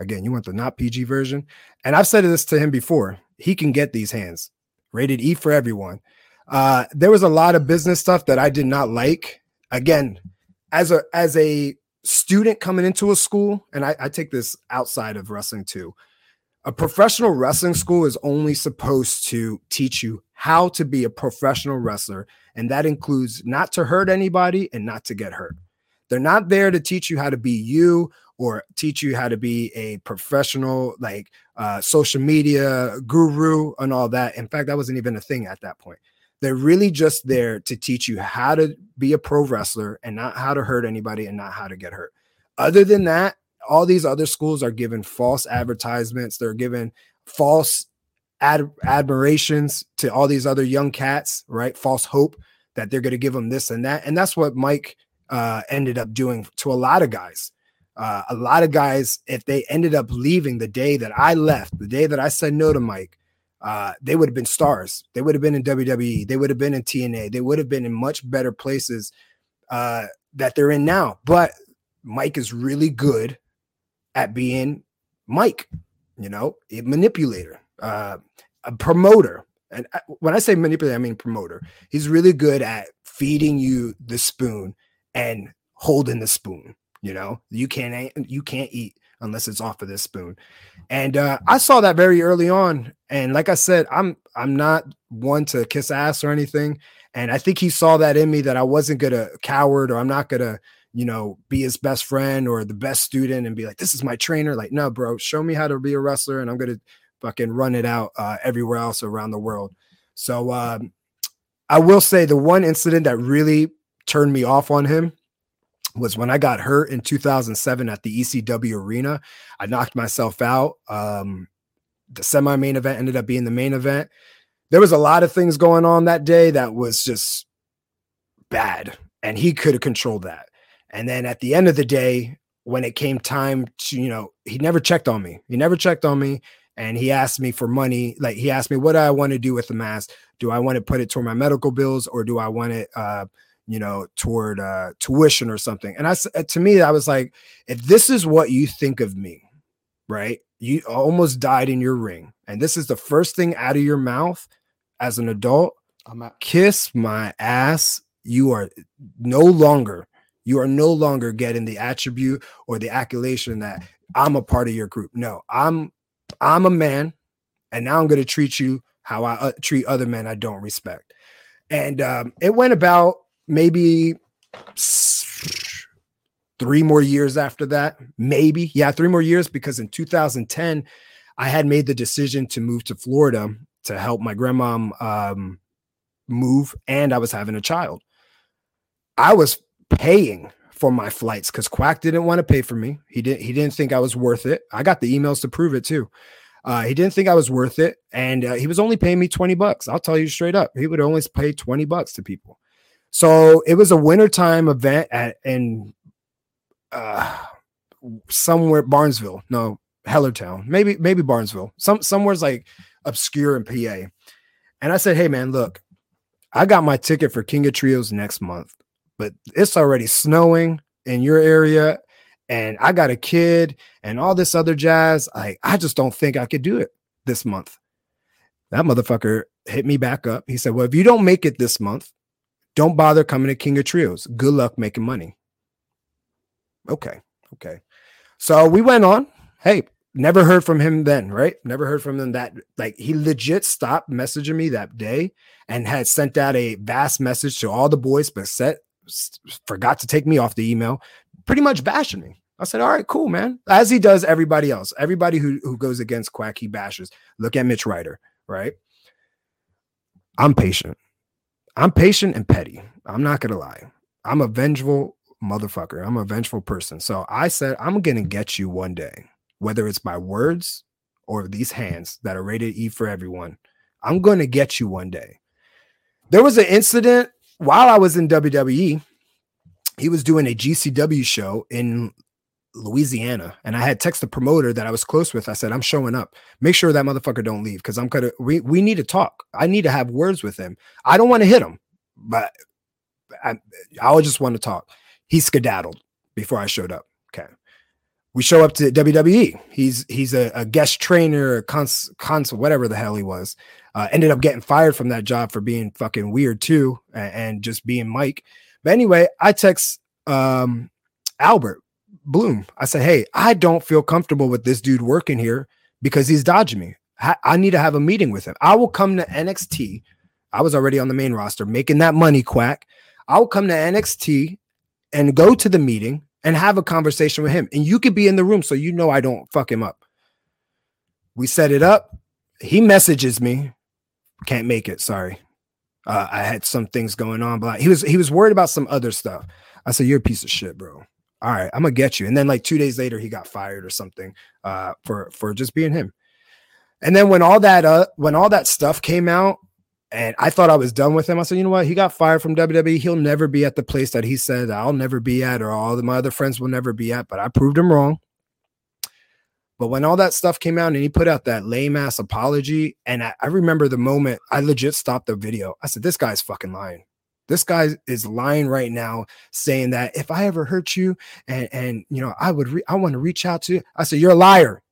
again, you want the not PG version. And I've said this to him before. He can get these hands. Rated E for everyone. Uh, there was a lot of business stuff that I did not like. Again, as a as a student coming into a school, and I, I take this outside of wrestling too. A professional wrestling school is only supposed to teach you how to be a professional wrestler and that includes not to hurt anybody and not to get hurt. They're not there to teach you how to be you or teach you how to be a professional, like uh, social media guru and all that. In fact, that wasn't even a thing at that point. They're really just there to teach you how to be a pro wrestler and not how to hurt anybody and not how to get hurt. Other than that, all these other schools are given false advertisements. They're given false ad- admirations to all these other young cats, right? False hope that they're going to give them this and that. And that's what Mike uh, ended up doing to a lot of guys. Uh, a lot of guys, if they ended up leaving the day that I left, the day that I said no to Mike, uh, they would have been stars. They would have been in WWE. They would have been in TNA. They would have been in much better places uh, that they're in now. But Mike is really good at being Mike, you know, a manipulator uh, a promoter. And when I say manipulator, I mean promoter. He's really good at feeding you the spoon and holding the spoon. You know, you can't you can't eat unless it's off of this spoon. And uh, I saw that very early on. And like I said, I'm I'm not one to kiss ass or anything. And I think he saw that in me that I wasn't gonna coward or I'm not gonna you know be his best friend or the best student and be like this is my trainer. Like no, bro, show me how to be a wrestler and I'm gonna fucking run it out uh, everywhere else around the world. So um, I will say the one incident that really turned me off on him was when I got hurt in 2007 at the ECW arena. I knocked myself out. Um, the semi main event ended up being the main event. There was a lot of things going on that day that was just bad, and he could have controlled that. And then at the end of the day, when it came time to, you know, he never checked on me. He never checked on me and he asked me for money. Like he asked me, what do I want to do with the mask? Do I want to put it toward my medical bills or do I want it, uh, you know, toward uh, tuition or something? And I, uh, to me, I was like, if this is what you think of me, right? You almost died in your ring, and this is the first thing out of your mouth as an adult. I'm at kiss my ass. You are no longer, you are no longer getting the attribute or the accolation that I'm a part of your group. No, I'm I'm a man, and now I'm going to treat you how I uh, treat other men I don't respect. And um, it went about maybe three more years after that, maybe. Yeah, three more years because in 2010, I had made the decision to move to Florida to help my grandma um, move, and I was having a child. I was paying for my flights because Quack didn't want to pay for me. He didn't. He didn't think I was worth it. I got the emails to prove it too. Uh, he didn't think I was worth it, and uh, he was only paying me twenty bucks. I'll tell you straight up, he would only pay twenty bucks to people. So it was a wintertime event at in uh, somewhere Barnesville, no Hellertown, maybe maybe Barnesville, some somewhere's like obscure in PA. And I said, hey man, look, I got my ticket for King of Trios next month, but it's already snowing in your area and I got a kid and all this other jazz. I I just don't think I could do it this month. That motherfucker hit me back up. He said, Well, if you don't make it this month, don't bother coming to King of Trios. Good luck making money. Okay. Okay. So we went on. Hey, never heard from him then, right? Never heard from him that like he legit stopped messaging me that day and had sent out a vast message to all the boys, but set forgot to take me off the email, pretty much bashing me. I said, all right, cool, man. As he does everybody else. Everybody who, who goes against Quack, he bashes. Look at Mitch Ryder, right? I'm patient. I'm patient and petty. I'm not gonna lie. I'm a vengeful motherfucker. I'm a vengeful person. So I said, I'm gonna get you one day, whether it's by words or these hands that are rated E for everyone. I'm gonna get you one day. There was an incident while I was in WWE. He was doing a GCW show in Louisiana, and I had text the promoter that I was close with. I said, "I'm showing up. Make sure that motherfucker don't leave because I'm gonna. We we need to talk. I need to have words with him. I don't want to hit him, but I I just want to talk." He skedaddled before I showed up. Okay, we show up to WWE. He's he's a, a guest trainer, cons, consul, whatever the hell he was. Uh, ended up getting fired from that job for being fucking weird too, and, and just being Mike. But anyway, I text um, Albert Bloom. I said, Hey, I don't feel comfortable with this dude working here because he's dodging me. I need to have a meeting with him. I will come to NXT. I was already on the main roster making that money quack. I'll come to NXT and go to the meeting and have a conversation with him. And you could be in the room so you know I don't fuck him up. We set it up. He messages me. Can't make it. Sorry. Uh, I had some things going on, but he was he was worried about some other stuff. I said, You're a piece of shit, bro all right, I'm gonna get you. And then like two days later, he got fired or something uh, for for just being him. And then when all that uh when all that stuff came out, and I thought I was done with him, I said, you know what? He got fired from WWE. He'll never be at the place that he said I'll never be at, or all of my other friends will never be at. But I proved him wrong. But when all that stuff came out and he put out that lame ass apology, and I, I remember the moment I legit stopped the video. I said, This guy's fucking lying. This guy is lying right now, saying that if I ever hurt you and and you know I would re- I want to reach out to you. I said you're a liar.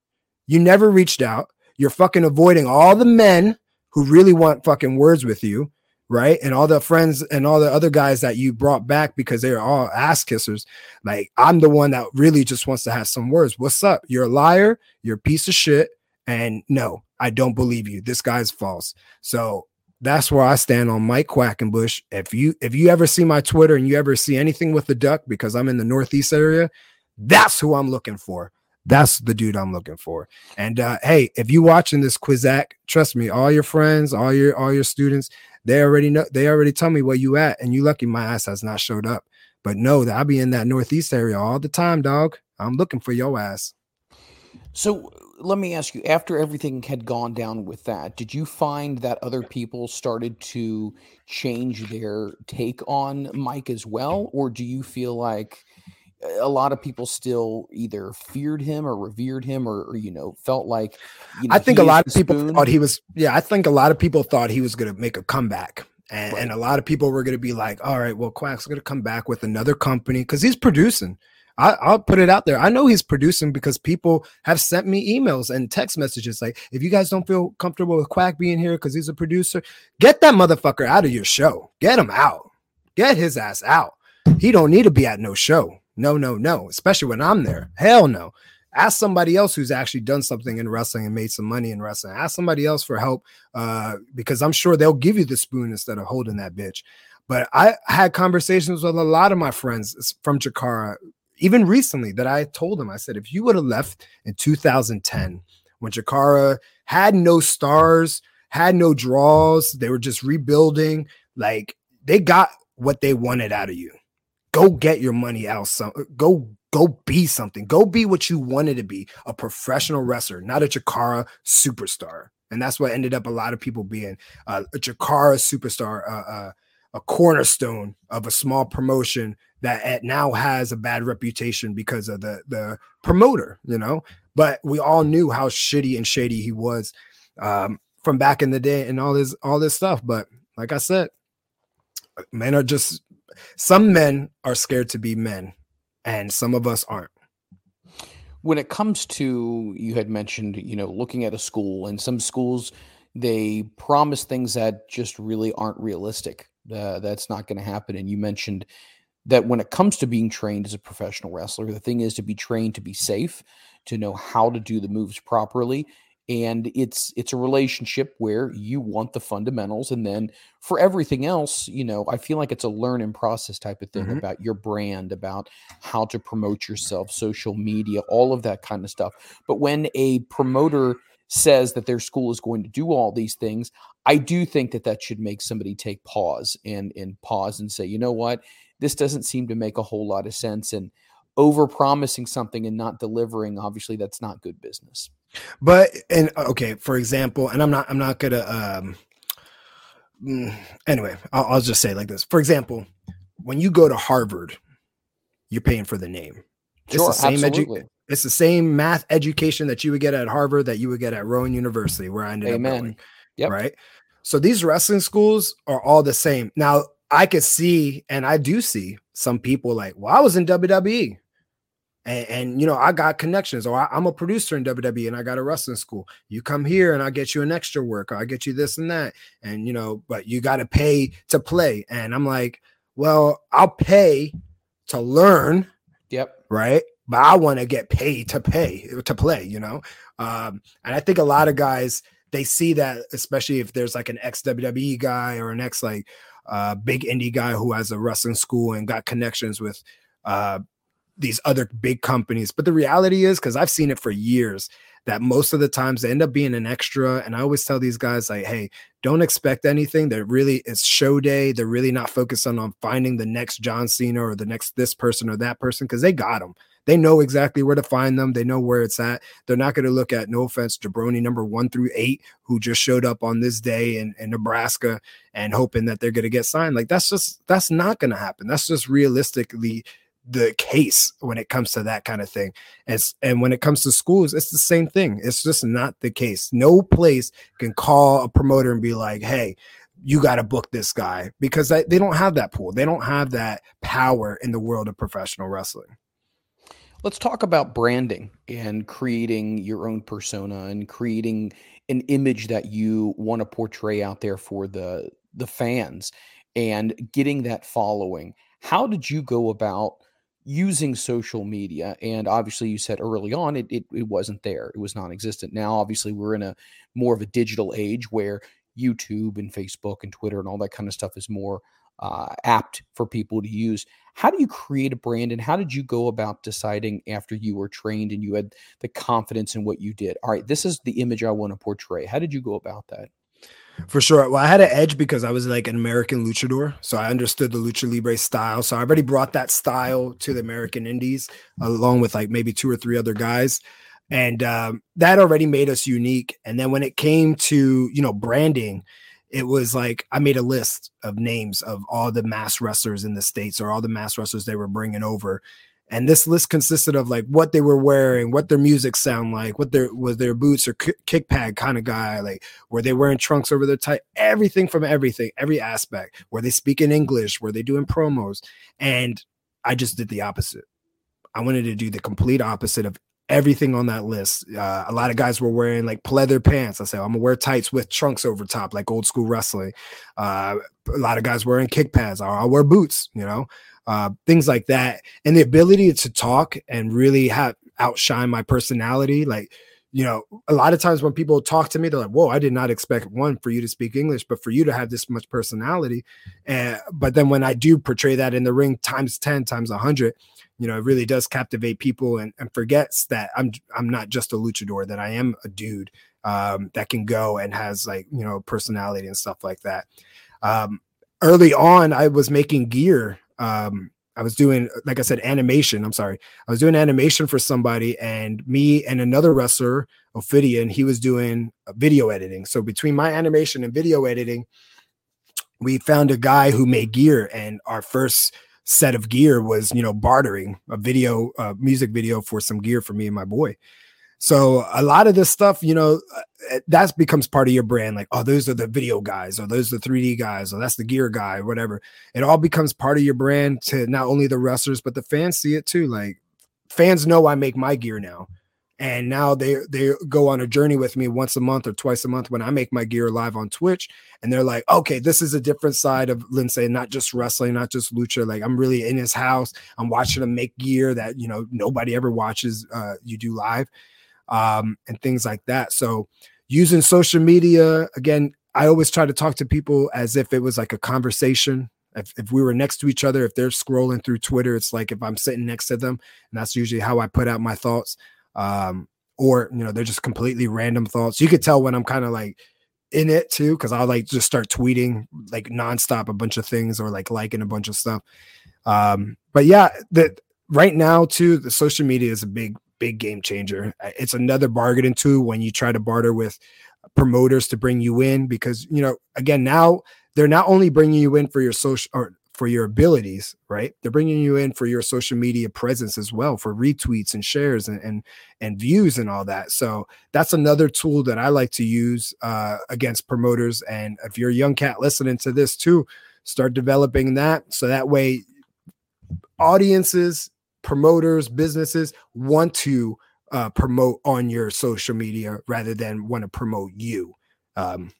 You never reached out. You're fucking avoiding all the men who really want fucking words with you, right? And all the friends and all the other guys that you brought back because they're all ass kissers. Like I'm the one that really just wants to have some words. What's up? You're a liar. You're a piece of shit. And no, I don't believe you. This guy's false. So that's where I stand on Mike Quackenbush. If you if you ever see my Twitter and you ever see anything with the duck because I'm in the Northeast area, that's who I'm looking for. That's the dude I'm looking for. And uh, hey, if you watching this Quizac, trust me, all your friends, all your all your students, they already know. They already tell me where you at, and you lucky my ass has not showed up. But know that I'll be in that Northeast area all the time, dog. I'm looking for your ass.
So let me ask you after everything had gone down with that did you find that other people started to change their take on mike as well or do you feel like a lot of people still either feared him or revered him or, or you know felt like you know,
i think a lot of people spoon? thought he was yeah i think a lot of people thought he was going to make a comeback and, right. and a lot of people were going to be like all right well quack's going to come back with another company because he's producing I, will put it out there. I know he's producing because people have sent me emails and text messages like, if you guys don't feel comfortable with Quack being here because he's a producer, get that motherfucker out of your show. Get him out. Get his ass out. He don't need to be at no show. No, no, no. Especially when I'm there. Hell no. Ask somebody else who's actually done something in wrestling and made some money in wrestling. Ask somebody else for help uh, because I'm sure they'll give you the spoon instead of holding that bitch. But I had conversations with a lot of my friends from Chikara even recently that I told them, I said, if you would have left in 2010 when Chikara had no stars, had no draws, they were just rebuilding, like they got what they wanted out of you. Go get your money out. Some go go be something. Go be what you wanted to be, a professional wrestler, not a Chikara superstar. And that's what ended up a lot of people being uh, a Chikara superstar, uh, uh, a cornerstone of a small promotion that now has a bad reputation because of the the promoter, you know. But we all knew how shitty and shady he was um, from back in the day and all this all this stuff. But like I said, men are just some men are scared to be men, and some of us aren't.
When it comes to you had mentioned, you know, looking at a school and some schools they promise things that just really aren't realistic. Uh, that's not going to happen. And you mentioned that when it comes to being trained as a professional wrestler, the thing is to be trained to be safe, to know how to do the moves properly. And it's it's a relationship where you want the fundamentals, and then for everything else, you know, I feel like it's a learn and process type of thing mm-hmm. about your brand, about how to promote yourself, social media, all of that kind of stuff. But when a promoter says that their school is going to do all these things, I do think that that should make somebody take pause and and pause and say, you know what, this doesn't seem to make a whole lot of sense. And over promising something and not delivering, obviously, that's not good business.
But and okay, for example, and I'm not I'm not gonna um mm, anyway, I'll, I'll just say like this. For example, when you go to Harvard, you're paying for the name.
Sure, it's the same absolutely. Edu-
it's the same math education that you would get at Harvard that you would get at Rowan University, where I ended Amen. up going. Yep. Right. So these wrestling schools are all the same. Now, I could see, and I do see some people like, well, I was in WWE. And, and you know, I got connections, or I, am a producer in WWE and I got a wrestling school. You come here and I get you an extra work, or I get you this and that. And you know, but you got to pay to play. And I'm like, well, I'll pay to learn.
Yep.
Right. But I want to get paid to pay to play, you know? Um, and I think a lot of guys they see that, especially if there's like an ex WWE guy or an ex like uh, big indie guy who has a wrestling school and got connections with uh, these other big companies. But the reality is, because I've seen it for years, that most of the times they end up being an extra. And I always tell these guys, like, hey, don't expect anything. They're really, it's show day. They're really not focused on, on finding the next John Cena or the next this person or that person because they got them. They know exactly where to find them. They know where it's at. They're not going to look at, no offense, Jabroni number one through eight, who just showed up on this day in, in Nebraska and hoping that they're going to get signed. Like that's just, that's not going to happen. That's just realistically the case when it comes to that kind of thing. And, and when it comes to schools, it's the same thing. It's just not the case. No place can call a promoter and be like, hey, you got to book this guy because they don't have that pool. They don't have that power in the world of professional wrestling.
Let's talk about branding and creating your own persona and creating an image that you want to portray out there for the the fans and getting that following. How did you go about using social media? And obviously you said early on it, it, it wasn't there. It was non-existent. Now obviously we're in a more of a digital age where YouTube and Facebook and Twitter and all that kind of stuff is more uh, apt for people to use. How do you create a brand and how did you go about deciding after you were trained and you had the confidence in what you did? All right, this is the image I want to portray. How did you go about that?
For sure. Well, I had an edge because I was like an American luchador. So I understood the lucha libre style. So I already brought that style to the American Indies along with like maybe two or three other guys. And um, that already made us unique. And then when it came to, you know, branding, it was like I made a list of names of all the mass wrestlers in the states or all the mass wrestlers they were bringing over. And this list consisted of like what they were wearing, what their music sound like, what their was their boots or kick pad kind of guy, like were they wearing trunks over their tie, everything from everything, every aspect. Were they speaking English? Were they doing promos? And I just did the opposite. I wanted to do the complete opposite of everything on that list. Uh, a lot of guys were wearing like pleather pants. I said, I'm gonna wear tights with trunks over top, like old school wrestling. Uh, a lot of guys wearing kick pads. I'll wear boots, you know, uh, things like that. And the ability to talk and really have outshine my personality, like. You know, a lot of times when people talk to me, they're like, "Whoa, I did not expect one for you to speak English, but for you to have this much personality." And but then when I do portray that in the ring times ten, times a hundred, you know, it really does captivate people and, and forgets that I'm I'm not just a luchador, that I am a dude um, that can go and has like, you know, personality and stuff like that. Um, early on, I was making gear. Um, I was doing, like I said, animation. I'm sorry. I was doing animation for somebody, and me and another wrestler, Ophidian, he was doing video editing. So between my animation and video editing, we found a guy who made gear, and our first set of gear was, you know, bartering a video, uh, music video for some gear for me and my boy. So a lot of this stuff, you know, uh, that becomes part of your brand. Like, oh, those are the video guys, or those are the 3D guys, or that's the gear guy, whatever. It all becomes part of your brand to not only the wrestlers, but the fans see it too. Like fans know I make my gear now. And now they they go on a journey with me once a month or twice a month when I make my gear live on Twitch. And they're like, okay, this is a different side of Lince, not just wrestling, not just lucha. Like I'm really in his house. I'm watching him make gear that you know nobody ever watches uh, you do live um, and things like that. So using social media again, I always try to talk to people as if it was like a conversation. If, if we were next to each other, if they're scrolling through Twitter, it's like if I'm sitting next to them, and that's usually how I put out my thoughts. Um, or you know, they're just completely random thoughts. You could tell when I'm kind of like in it too, because I'll like just start tweeting like nonstop a bunch of things or like liking a bunch of stuff. Um, but yeah, that right now too, the social media is a big big game changer. It's another bargaining tool when you try to barter with promoters to bring you in because you know again now they're not only bringing you in for your social or for your abilities, right? They're bringing you in for your social media presence as well, for retweets and shares and and, and views and all that. So that's another tool that I like to use uh, against promoters. And if you're a young cat listening to this too, start developing that so that way audiences promoters, businesses want to uh, promote on your social media rather than want to promote you. Um,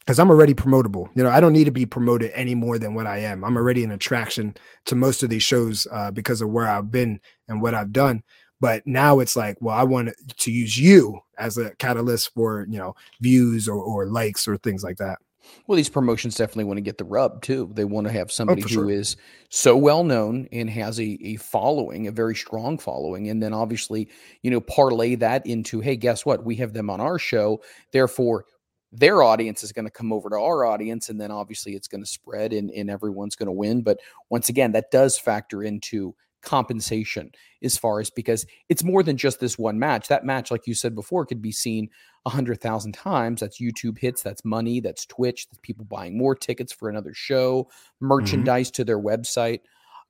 because I'm already promotable. You know, I don't need to be promoted any more than what I am. I'm already an attraction to most of these shows uh, because of where I've been and what I've done. But now it's like, well, I want to use you as a catalyst for you know views or, or likes or things like that.
Well, these promotions definitely want to get the rub too. They want to have oh, somebody oh, who sure. is so well known and has a, a following, a very strong following. And then obviously, you know, parlay that into, hey, guess what? We have them on our show. Therefore, their audience is going to come over to our audience. And then obviously it's going to spread and, and everyone's going to win. But once again, that does factor into compensation as far as because it's more than just this one match. That match, like you said before, could be seen a hundred thousand times. That's YouTube hits, that's money, that's Twitch, that's people buying more tickets for another show, mm-hmm. merchandise mm-hmm. to their website.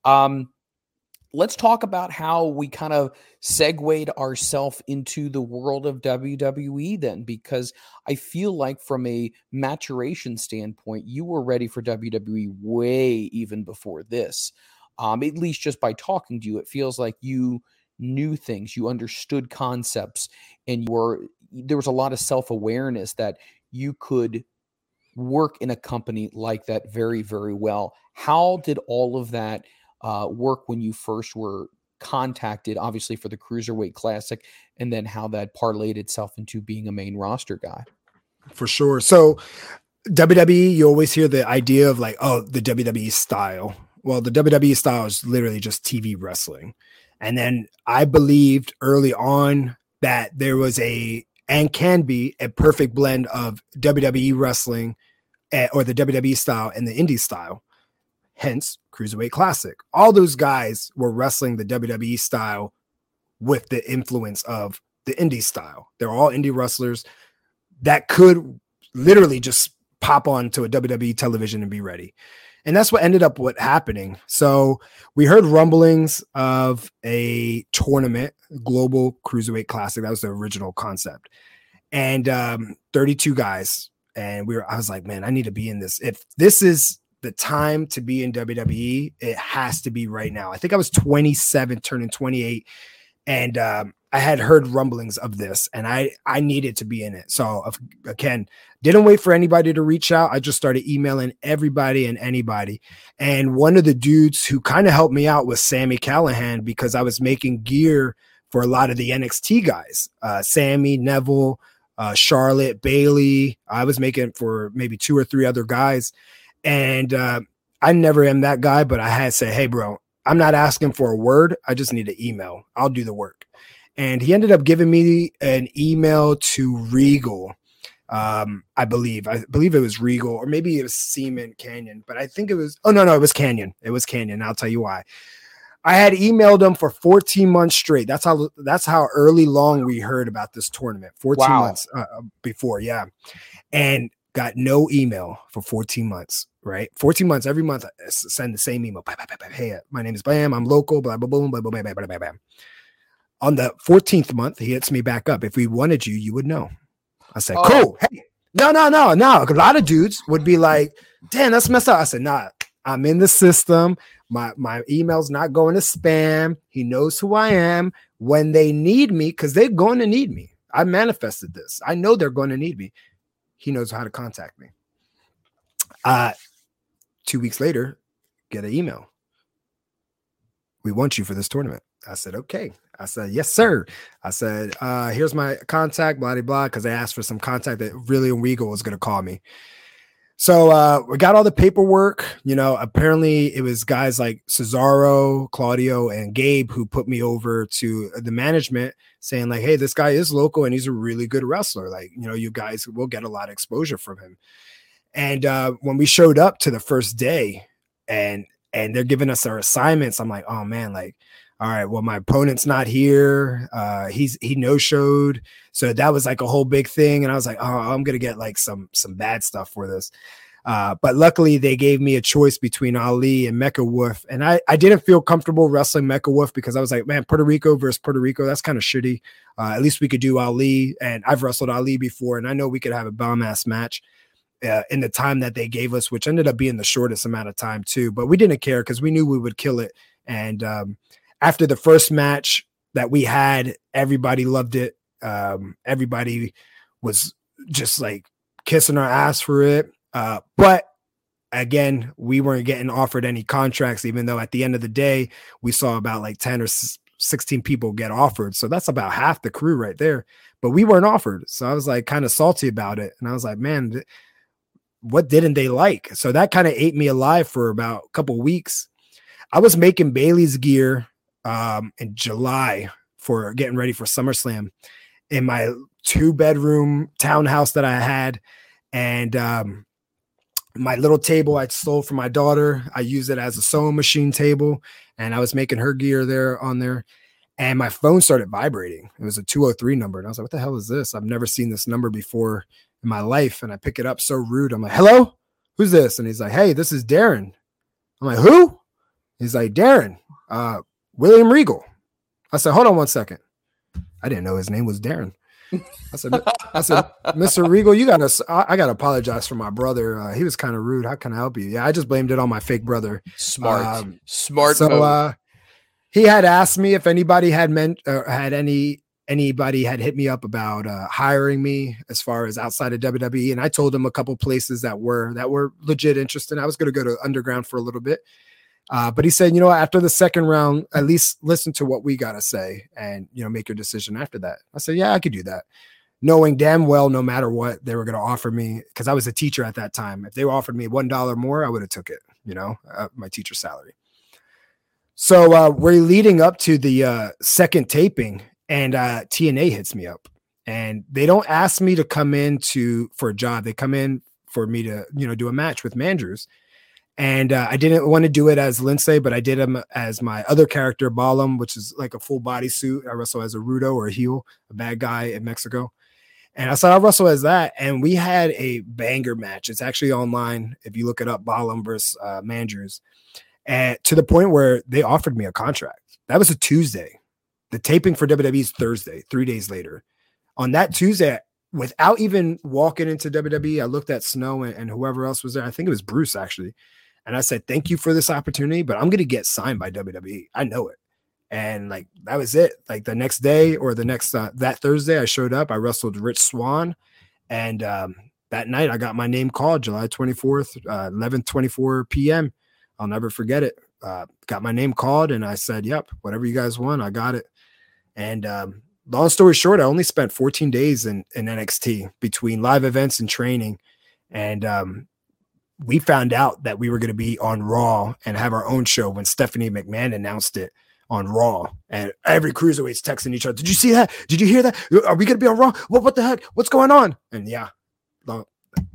Um, let's talk about how we kind of segued ourselves into the world of WWE then, because I feel like from a maturation standpoint, you were ready for WWE way even before this um, at least just by talking to you, it feels like you knew things, you understood concepts, and you were there was a lot of self awareness that you could work in a company like that very, very well. How did all of that uh, work when you first were contacted, obviously for the Cruiserweight Classic, and then how that parlayed itself into being a main roster guy?
For sure. So, WWE, you always hear the idea of like, oh, the WWE style, well, the WWE style is literally just TV wrestling. And then I believed early on that there was a and can be a perfect blend of WWE wrestling eh, or the WWE style and the indie style. Hence, Cruiserweight Classic. All those guys were wrestling the WWE style with the influence of the indie style. They're all indie wrestlers that could literally just pop on to a WWE television and be ready and that's what ended up what happening. So we heard rumblings of a tournament, global cruiserweight classic. That was the original concept, and um, 32 guys. And we were, I was like, man, I need to be in this. If this is the time to be in WWE, it has to be right now. I think I was 27, turning 28, and um, I had heard rumblings of this, and I I needed to be in it. So again, didn't wait for anybody to reach out. I just started emailing everybody and anybody. And one of the dudes who kind of helped me out was Sami Callihan because I was making gear for a lot of the NXT guys, uh, Sami, Neville, uh, Charlotte, Bayley. I was making for maybe two or three other guys, and uh, I never am that guy. But I had say, hey, bro, I'm not asking for a word. I just need an email. I'll do the work and he ended up giving me an email to Regal. Um, I believe, I believe it was Regal, or maybe it was Ceman Canyon, but I think it was. Oh no, no, it was Canyon. It was Canyon. I'll tell you why. I had emailed him for 14 months straight. That's how that's how early long we heard about this tournament. 14
wow.
months uh, uh before, yeah, and got no email for 14 months. Right, 14 months every month. I send the same email. Hey, my name is Bam. I'm local. Blah blah blah blah blah blah blah blah. blah. On the 14th month, he hits me back up. If we wanted you, you would know. I said,
Oh.
cool. Hey, no, no, no, no. A lot of dudes would be like, damn, that's messed up. I said, nah, I'm in the system. My my email's not going to spam. He knows who I am. When they need me, because they're going to need me. I manifested this. I know they're going to need me. He knows how to contact me. Uh two weeks later, get an email. We want you for this tournament. I said, okay. I said, yes, sir. I said, uh, here's my contact, blah, blah, blah, because they asked for some contact that really Regal was going to call me. So uh, we got all the paperwork. You know, apparently it was guys like Cesaro, Claudio, and Gabe who put me over to the management saying, like, hey, this guy is local and he's a really good wrestler. Like, you know, you guys will get a lot of exposure from him. And uh, when we showed up to the first day and and they're giving us our assignments, I'm like, oh man, like, all right, well, my opponent's not here. Uh, he's he no showed. So that was like a whole big thing. And I was like, oh, I'm gonna get like some some bad stuff for this. Uh, but luckily they gave me a choice between Ali and Mecha Wolf. And I, I didn't feel comfortable wrestling Mecha Wolf because I was like, man, Puerto Rico versus Puerto Rico, that's kind of shitty. Uh, at least we could do Ali. And I've wrestled Ali before, and I know we could have a bomb ass match uh, in the time that they gave us, which ended up being the shortest amount of time too. But we didn't care because we knew we would kill it. And um, after the first match that we had, everybody loved it. Um, everybody was just like kissing our ass for it. Uh, but again, we weren't getting offered any contracts, even though at the end of the day, we saw about like 10 or 16 people get offered. So that's about half the crew right there. But we weren't offered. So I was like kind of salty about it. And I was like, man, th- what didn't they like? So that kind of ate me alive for about a couple weeks. I was making Bayley's gear um, in July for getting ready for SummerSlam in my two bedroom townhouse that I had. And um, my little table I stole from my daughter. I used it as a sewing machine table, and I was making her gear there on there. And my phone started vibrating. It was a 203 number. And I was like, what the hell is this? I've never seen this number before in my life. And I pick it up so rude. I'm like, hello? Who's this? And he's like, hey, this is Darren. I'm like, who? He's like, Darren, uh, William Regal. I said, hold on one second. I didn't know his name was Darren. I said, I said, Mr. Regal, you gotta, I, I gotta apologize for my brother. Uh, he was kind of rude. How can I help you? Yeah, I just blamed it on my fake brother.
Smart,
Um,
smart.
So uh, he had asked me if anybody had meant uh, had any anybody had hit me up about uh, hiring me as far as outside of WWE, and I told him a couple places that were that were legit interested. I was going to go to Underground for a little bit, uh, but he said, you know, after the second round, at least listen to what we gotta say, and you know, make your decision after that. I said, yeah, I could do that. Knowing damn well, no matter what they were going to offer me, because I was a teacher at that time. If they offered me one dollar more, I would have took it. You know, uh, my teacher salary. So uh, we're leading up to the uh, second taping, and uh, TNA hits me up, and they don't ask me to come in to for a job. They come in for me to you know do a match with Mandrews, and uh, I didn't want to do it as Lince, but I did him as my other character, Balam, which is like a full body suit. I wrestle as a Rudo or a heel, a bad guy in Mexico. And I said I'll wrestle as that, and we had a banger match. It's actually online if you look it up, Balam versus uh, Mandrews and to the point where they offered me a contract. That was a Tuesday. The taping for WWE is Thursday, three days later. On that Tuesday, without even walking into WWE, I looked at Snow and, and whoever else was there. I think it was Bruce actually. And I said, Thank you for this opportunity, but I'm going to get signed by WWE. I know it. And like that was it. Like the next day or the next, uh, that Thursday, I showed up. I wrestled Rich Swann. And um, that night, I got my name called July 24th, uh, 11 24 p.m. I'll never forget it. Uh, got my name called, and I said, "Yep, whatever you guys want, I got it." And um, long story short, I only spent 14 days in, in NXT between live events and training, and um, we found out that we were going to be on Raw and have our own show when Stephanie McMahon announced it on Raw, and every cruiserweight's texting each other. Did you see that? Did you hear that? Are we going to be on Raw? What? What the heck? What's going on? And yeah,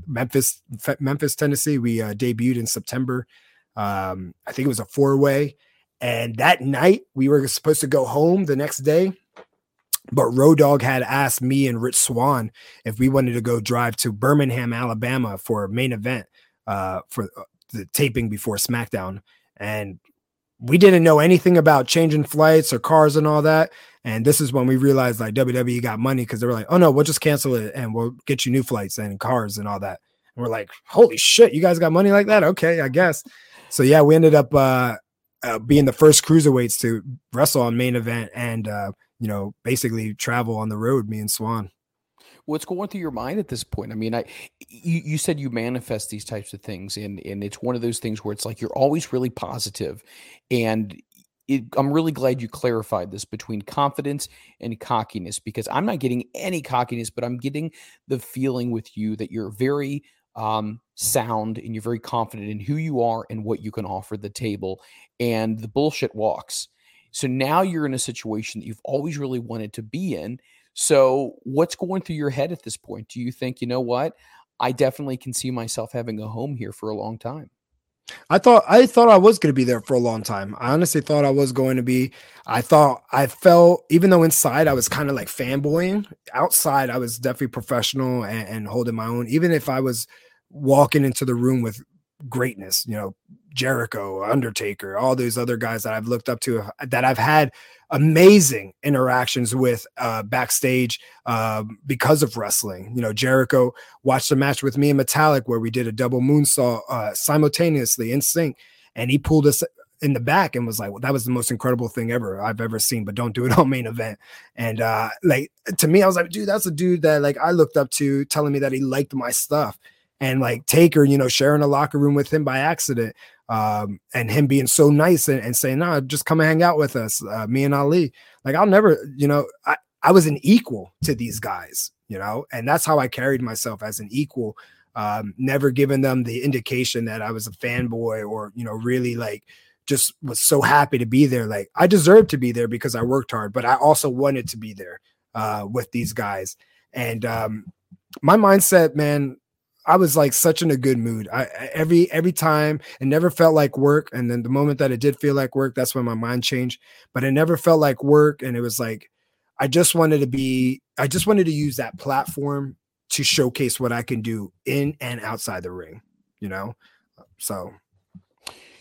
Memphis, Memphis, Tennessee. We uh, debuted in September. Um, I think it was a four way. And that night we were supposed to go home the next day. But Road Dog had asked me and Rich Swann if we wanted to go drive to Birmingham, Alabama for a main event uh, for uh, the taping before SmackDown. And we didn't know anything about changing flights or cars and all that. And this is when we realized like WWE got money because they were like, oh no, we'll just cancel it and we'll get you new flights and cars and all that. And we're like, holy shit, you guys got money like that? Okay, I guess. So yeah, we ended up uh, uh, being the first cruiserweights to wrestle on main event and uh, you know basically travel on the road. Me and Swann
what's going through your mind at this point? I mean, I you, you said you manifest these types of things, and and it's one of those things where it's like you're always really positive, and it, I'm really glad you clarified this between confidence and cockiness because I'm not getting any cockiness, but I'm getting the feeling with you that you're very um, sound and you're very confident in who you are and what you can offer the table, and the bullshit walks. So now you're in a situation that you've always really wanted to be in so, what's going through your head at this point? Do you think, you know what? I definitely can see myself having a home here for a long time.
I thought I thought I was going to be there for a long time. I honestly thought I was going to be. I thought I felt even though inside I was kind of like fanboying, outside I was definitely professional and, and, holding my own. Even if I was walking into the room with greatness, you know, Jericho, Undertaker, all those other guys that I've looked up to that I've had amazing interactions with uh, backstage uh, because of wrestling. You know, Jericho watched a match with me and Metalik where we did a double moonsault uh, simultaneously in sync, and he pulled us in the back and was like, "Well, that was the most incredible thing ever I've ever seen." But don't do it on main event. And uh, like to me, I was like, "Dude, that's a dude that like I looked up to, telling me that he liked my stuff." And like Taker, you know, sharing a locker room with him by accident um, and him being so nice and, and saying, "No, just come hang out with us, uh, me and Ali." Like I'll never, you know, I I was an equal to these guys, you know, and that's how I carried myself as an equal. Um, never giving them the indication that I was a fanboy or you know really like just was so happy to be there. Like I deserved to be there because I worked hard, but I also wanted to be there uh, with these guys. And um, my mindset, man, I was like such in a good mood. I every every time it never felt like work. And then the moment that it did feel like work, that's when my mind changed. But it never felt like work. And it was like I just wanted to be, I just wanted to use that platform to showcase what I can do in and outside the ring, you know? So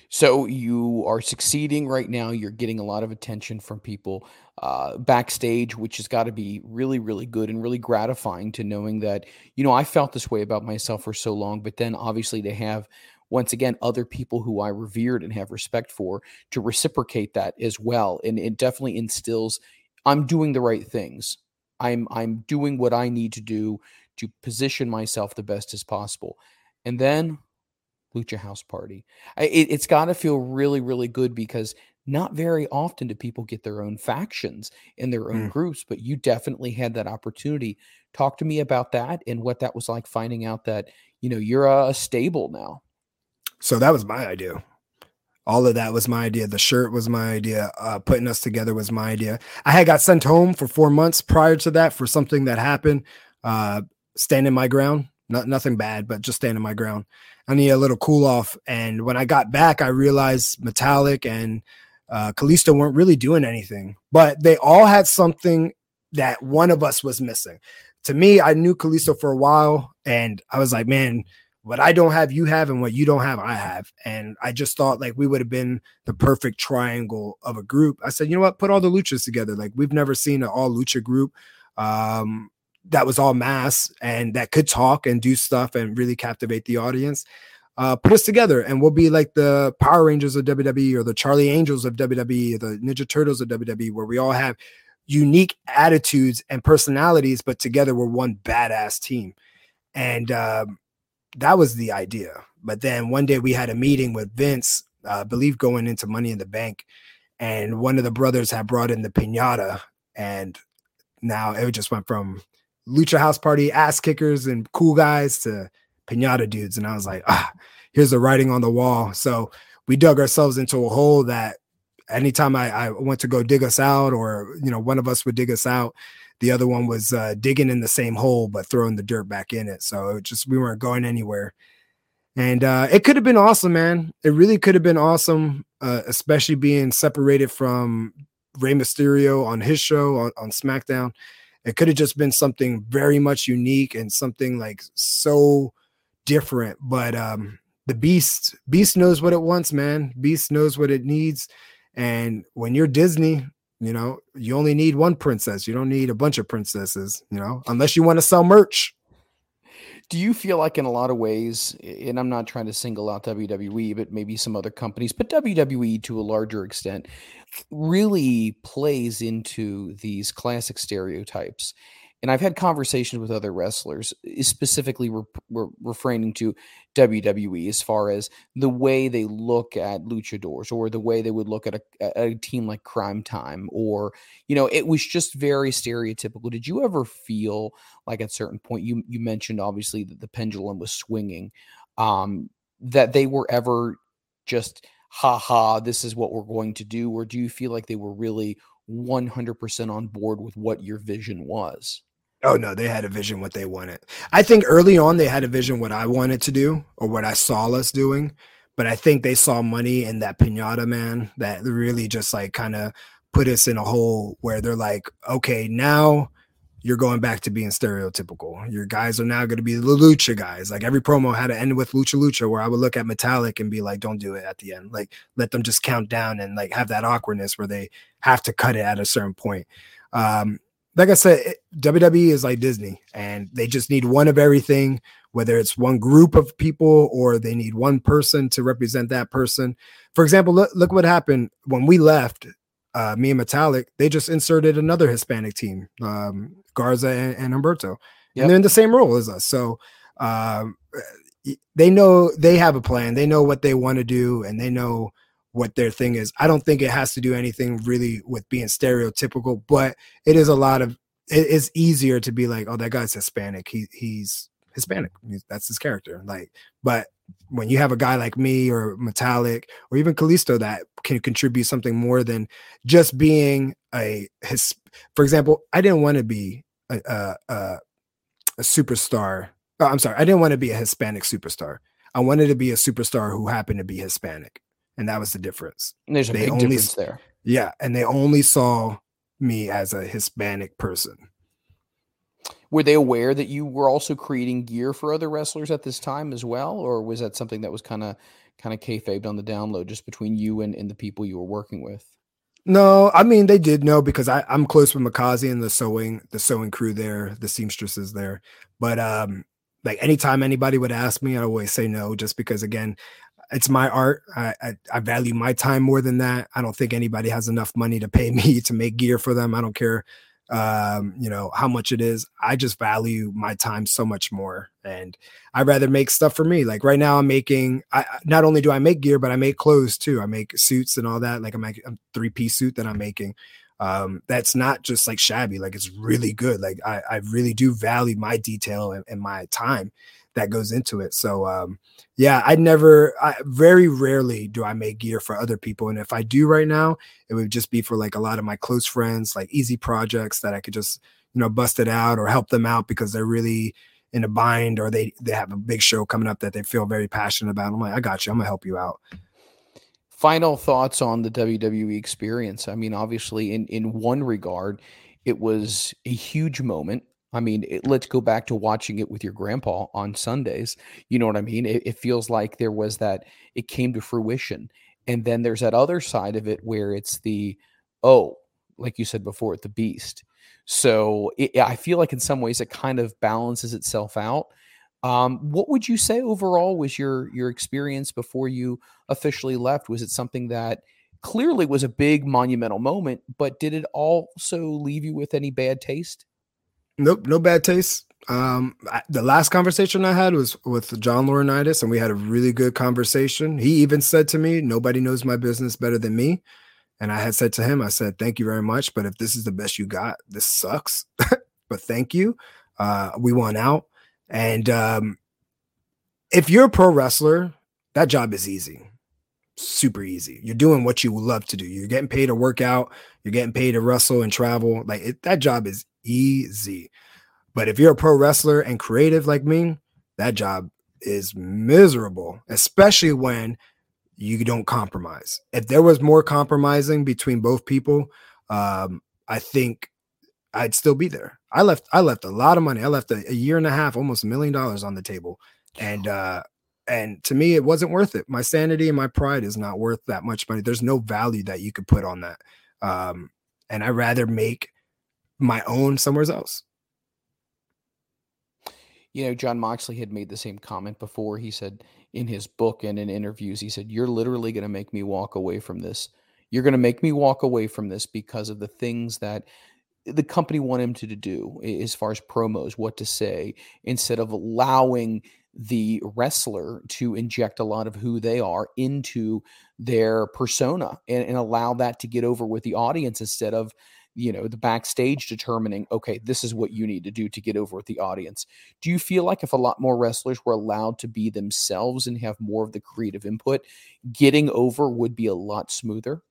so you are succeeding right now. You're getting a lot of attention from people uh, backstage, which has got to be really, really good and really gratifying to knowing that, you know, I felt this way about myself for so long, but then obviously to have once again other people who I revered and have respect for to reciprocate that as well. And it definitely instills I'm doing the right things. I'm I'm doing what I need to do to position myself the best as possible. And then Lucha House Party. It, it's got to feel really, really good because not very often do people get their own factions in their own mm. groups, but you definitely had that opportunity. Talk to me about that and what that was like finding out that, you know, you're a stable now.
So that was my idea. All of that was my idea. The shirt was my idea. Uh, putting us together was my idea. I had got sent home for four months prior to that for something that happened. Uh, standing my ground, not nothing bad, but just standing my ground. I need a little cool off. And when I got back, I realized Metalik and uh, weren't really doing anything, but they all had something that one of us was missing. To me, I knew Kalisto for a while, and I was like, man, what I don't have, you have, and what you don't have, I have. And I just thought like we would have been the perfect triangle of a group. I said, you know what, put all the luchas together. Like we've never seen an all lucha group. Um, that was all mass and that could talk and do stuff and really captivate the audience. Uh, put us together and we'll be like the Power Rangers of WWE or the Charlie Angels of WWE or the Ninja Turtles of WWE, where we all have unique attitudes and personalities, but together we're one badass team. And um, that was the idea. But then one day we had a meeting with Vince, uh, I believe going into Money in the Bank, and one of the brothers had brought in the pinata, and now it just went from lucha house party ass kickers and cool guys to pinata dudes. And I was like, ah, here's the writing on the wall. So we dug ourselves into a hole that anytime I, I went to go dig us out, or you know, one of us would dig us out, the other one was uh, digging in the same hole but throwing the dirt back in it. So it just we weren't going anywhere. And uh, it could have been awesome, man. It really could have been awesome, uh, especially being separated from Rey Mysterio on his show on, on SmackDown. It could have just been something very much unique and something like so different. But um, the Beast, Beast knows what it wants, man. Beast knows what it needs. And when you're Disney, you know, you only need one princess. You don't need a bunch of princesses, you know, unless you want to sell merch.
Do you feel like, in a lot of ways, and I'm not trying to single out WWE, but maybe some other companies, but WWE to a larger extent really plays into these classic stereotypes and I've had conversations with other wrestlers, eh, specifically re- re- refraining to WWE as far as the way they look at luchadors or the way they would look at a, a team like Crime Time, or you know, it was just very stereotypical. Did you ever feel like at certain point you you mentioned obviously that the pendulum was swinging, um, that they were ever just ha ha, this is what we're going to do, or do you feel like they were really 100% on board with what your vision was?
Oh no, they had a vision what they wanted. I think early on they had a vision what I wanted to do or what I saw us doing, but I think they saw money in that pinata man that really just like kind of put us in a hole where they're like, okay, now you're going back to being stereotypical. Your guys are now going to be the lucha guys. Like every promo had to end with lucha lucha, where I would look at Metalik and be like, "Don't do it at the end. Like let them just count down and like have that awkwardness where they have to cut it at a certain point." Um, like I said, WWE is like Disney, and they just need one of everything, whether it's one group of people or they need one person to represent that person. For example, look, look what happened when we left. Uh, me and Metalik, they just inserted another Hispanic team, um, Garza and, and Humberto, yep. and they're in the same role as us. So um, they know they have a plan. They know what they want to do, and they know what their thing is. I don't think it has to do anything really with being stereotypical, but it is a lot of it is easier to be like, oh, that guy's Hispanic. He he's Hispanic. That's his character. Like, but when you have a guy like me or Metalik or even Kalisto that can contribute something more than just being a his. For example, I didn't want to be a a, a, a superstar. Oh, I'm sorry, I didn't want to be a Hispanic superstar. I wanted to be a superstar who happened to be Hispanic and that was the difference.
And there's a they big only, difference there.
Yeah, and they only saw me as a Hispanic person.
Were they aware that you were also creating gear for other wrestlers at this time as well, or was that something that was kind of kind of kayfabed on the download just between you and, and the people you were working with?
No, I mean they did know because I, I'm close with Mikaze and the sewing the sewing crew there, the seamstresses there. But um, like anytime anybody would ask me, I always say no, just because again, it's my art. I, I, I value my time more than that. I don't think anybody has enough money to pay me to make gear for them. I don't care, um, you know, how much it is. I just value my time so much more, and I'd rather make stuff for me. Like right now, I'm making. I not only do I make gear, but I make clothes too. I make suits and all that. Like I'm making a three piece suit that I'm making. Um, that's not just like shabby. Like it's really good. Like I, I really do value my detail and, and my time that goes into it. So um, yeah, I never, I very rarely do I make gear for other people, and if I do right now, it would just be for like a lot of my close friends, like easy projects that I could just you know bust it out or help them out because they're really in a bind or they they have a big show coming up that they feel very passionate about. I'm like, I got you. I'm gonna help you out.
Final thoughts on the WWE experience. I mean, obviously, in in one regard, it was a huge moment I mean, it, let's go back to watching it with your grandpa on Sundays. You know what I mean? It, it, feels like there was that, it came to fruition. And then there's that other side of it where it's the, oh, like you said before, the beast. So it, I feel like in some ways it kind of balances itself out. Um, what would you say overall was your your experience before you officially left? Was it something that clearly was a big monumental moment, but did it also leave you with any bad taste?
Nope, no bad taste. Um, I, the last conversation I had was with John Laurinaitis, and we had a really good conversation. He even said to me, "Nobody knows my business better than me." And I had said to him, I said, "Thank you very much, but if this is the best you got, this sucks. but thank you. Uh, we won out, and um, if you're a pro wrestler, that job is easy, super easy. You're doing what you love to do. You're getting paid to work out. You're getting paid to wrestle and travel. Like it, that job is easy. But if you're a pro wrestler and creative like me, that job is miserable, especially when you don't compromise. If there was more compromising between both people, um, I think I'd still be there. I left I left a lot of money. I left a, a year and a half, almost a million dollars on the table. And uh and to me it wasn't worth it. My sanity and my pride is not worth that much money. There's no value that you could put on that. Um and I'd rather make my own somewhere else.
You know, John Moxley had made the same comment before. He said in his book and in interviews, he said, You're literally going to make me walk away from this. You're going to make me walk away from this because of the things that the company want him to do as far as promos, what to say, instead of allowing the wrestler to inject a lot of who they are into their persona and, and allow that to get over with the audience instead of you know the backstage determining okay this is what you need to do to get over with the audience. Do you feel like if a lot more wrestlers were allowed to be themselves and have more of the creative input getting over would be a lot smoother?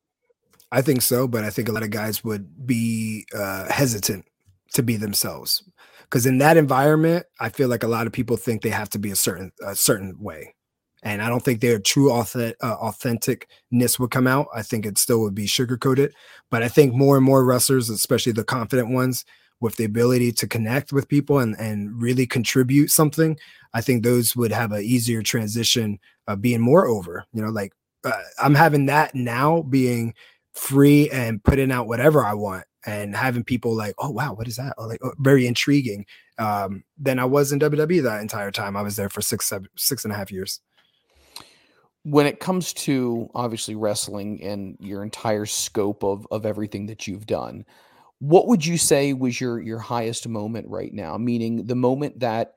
I think so, but I think a lot of guys would be uh, hesitant to be themselves because in that environment, I feel like a lot of people think they have to be a certain a certain way, and I don't think their true authentic, uh, authenticness would come out. I think it still would be sugarcoated. but I think more and more wrestlers, especially the confident ones, with the ability to connect with people and and really contribute something, I think those would have an easier transition being more over. You know, like uh, I'm having that now being free and putting out whatever I want and having people like, oh wow, what is that? Or like oh, very intriguing. Um, then I was in WWE that entire time. I was there for six, seven, six and a half years.
When it comes to obviously wrestling and your entire scope of of everything that you've done, what would you say was your your highest moment right now? Meaning the moment that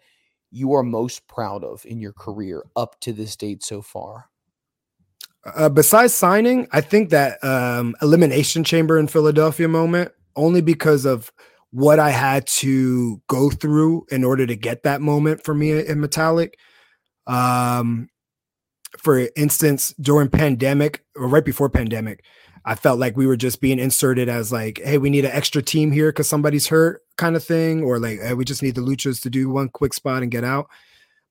you are most proud of in your career up to this date so far?
Uh, besides signing, I think that um, elimination chamber in Philadelphia moment only because of what I had to go through in order to get that moment for me in Metalik. Um, for instance, during pandemic or right before pandemic, I felt like we were just being inserted as like, hey, we need an extra team here because somebody's hurt, kind of thing, or like, hey, we just need the luchas to do one quick spot and get out.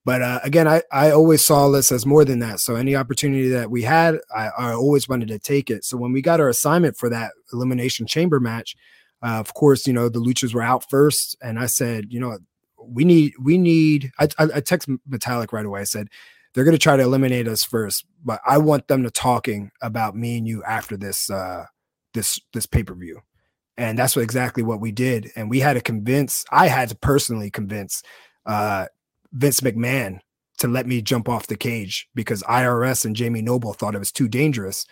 But uh, again, I, I always saw this as more than that. So any opportunity that we had, I, I always wanted to take it. So when we got our assignment for that elimination chamber match, uh, of course, you know the luchas were out first, and I said, you know, we need we need. I I, I text Metalik right away. I said they're going to try to eliminate us first, but I want them to talking about me and you after this uh, this this pay per view, and that's what exactly what we did. And we had to convince. I had to personally convince uh, Vince McMahon to let me jump off the cage because IRS and Jamie Noble thought it was too dangerous.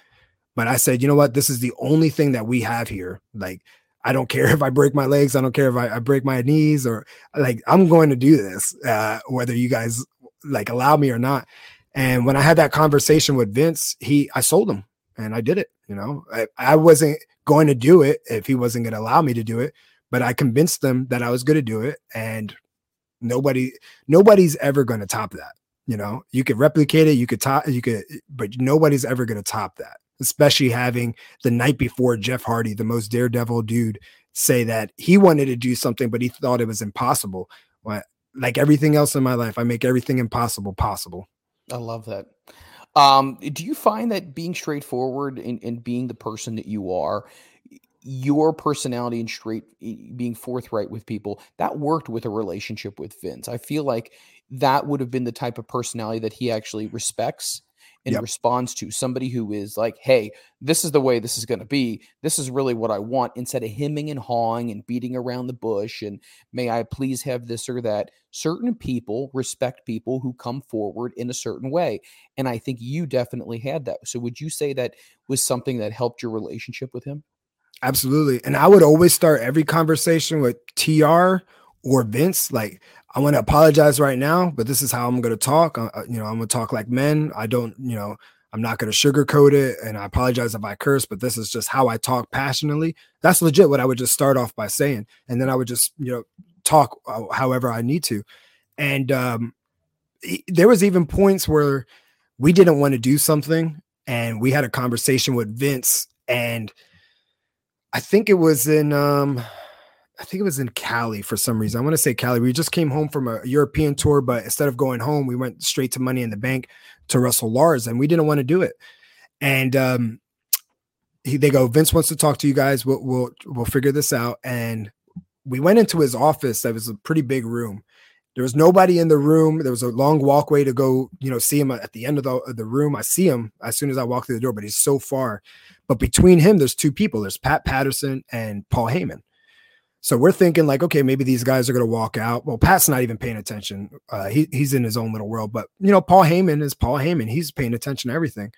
But I said, you know what? This is the only thing that we have here. Like, I don't care if I break my legs. I don't care if I, I break my knees or like, I'm going to do this, uh, whether you guys like allow me or not. And when I had that conversation with Vince, he, I sold him and I did it. You know, I, I wasn't going to do it if he wasn't going to allow me to do it, but I convinced them that I was going to do it. And Nobody, nobody's ever going to top that. You know, you could replicate it, you could top, you could, but nobody's ever going to top that. Especially having the night before Jeff Hardy, the most daredevil dude, say that he wanted to do something, but he thought it was impossible. Well, like everything else in my life, I make everything impossible possible.
I love that. Um, do you find that being straightforward and, and being the person that you are, your personality and straight being forthright with people that worked with a relationship with Vince. I feel like that would have been the type of personality that he actually respects and yep. responds to somebody who is like, hey, this is the way this is going to be. This is really what I want. Instead of hemming and hawing and beating around the bush and may I please have this or that. Certain people respect people who come forward in a certain way. And I think you definitely had that. So would you say that was something that helped your relationship with him?
Absolutely. And I would always start every conversation with TR or Vince. Like, I want to apologize right now, but this is how I'm going to talk. Uh, uh, you know, I'm going to talk like men. I don't, you know, I'm not going to sugarcoat it. And I apologize if I curse, but this is just how I talk passionately. That's legit what I would just start off by saying. And then I would just, you know, talk uh, however I need to. And um, there was even points where we didn't want to do something and we had a conversation with Vince and – I think it was in um I think it was in Cali for some reason. I want to say Cali. We just came home from a European tour, but instead of going home, we went straight to Money in the Bank to Russell Lars, and we didn't want to do it. And um, he, they go, Vince wants to talk to you guys. We'll we'll we'll figure this out. And we went into his office. That was a pretty big room. There was nobody in the room. There was a long walkway to go, you know, see him at the end of the, of the room. I see him as soon as I walk through the door, but he's so far. But between him, there's two people. There's Pat Patterson and Paul Heyman. So we're thinking like, okay, maybe these guys are going to walk out. Well, Pat's not even paying attention. Uh, he, he's in his own little world. But you know, Paul Heyman is Paul Heyman. He's paying attention to everything.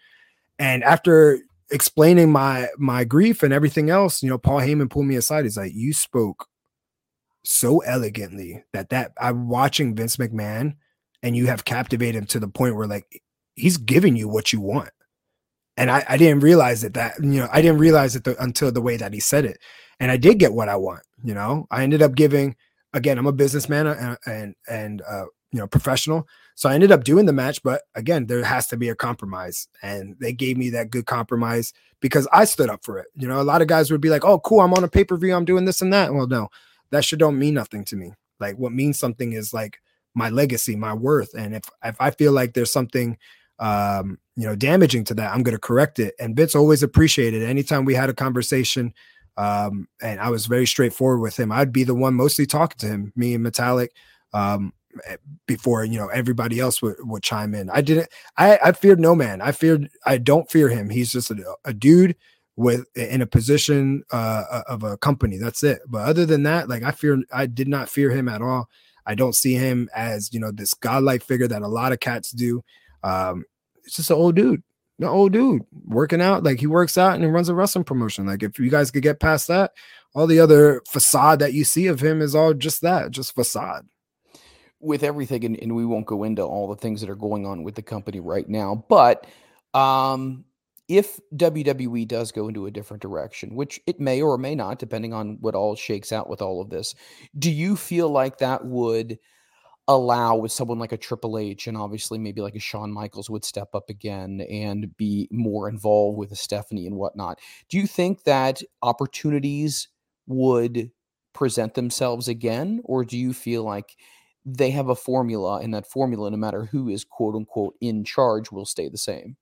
And after explaining my my grief and everything else, you know, Paul Heyman pulled me aside. He's like, "You spoke so elegantly that that I'm watching Vince McMahon, and you have captivated him to the point where like he's giving you what you want." And I, I didn't realize it that you know I didn't realize it the, until the way that he said it, and I did get what I want. You know, I ended up giving. Again, I'm a businessman and and and uh, you know professional. So I ended up doing the match, but again, there has to be a compromise, and they gave me that good compromise because I stood up for it. You know, a lot of guys would be like, "Oh, cool, I'm on a pay per view, I'm doing this and that." Well, no, that should don't mean nothing to me. Like what means something is like my legacy, my worth, and if if I feel like there's something um, you know, damaging to that, I'm going to correct it. And Vince always appreciated it. Anytime we had a conversation, um, and I was very straightforward with him, I'd be the one mostly talking to him, me and Metalik. Um, Eh, before you know everybody else would, would chime in. I didn't. I I feared no man. I feared. I don't fear him. He's just a, a dude with in a position uh, of a company. That's it. But other than that, like I fear. I did not fear him at all. I don't see him as you know this godlike figure that a lot of cats do. Um, it's just an old dude. The old dude working out like he works out and he runs a wrestling promotion. Like if you guys could get past that, all the other facade that you see of him is all just that, just facade
with everything, and, and, we won't go into all the things that are going on with the company right now, but um, if WWE does go into a different direction, which it may or may not, depending on what all shakes out with all of this, do you feel like that would allow with someone like a Triple H and obviously maybe like a Shawn Michaels would step up again and be more involved with a Stephanie and whatnot? Do you think that opportunities would present themselves again, or do you feel like they have a formula, and that formula, no matter who is quote unquote in charge, will stay the same.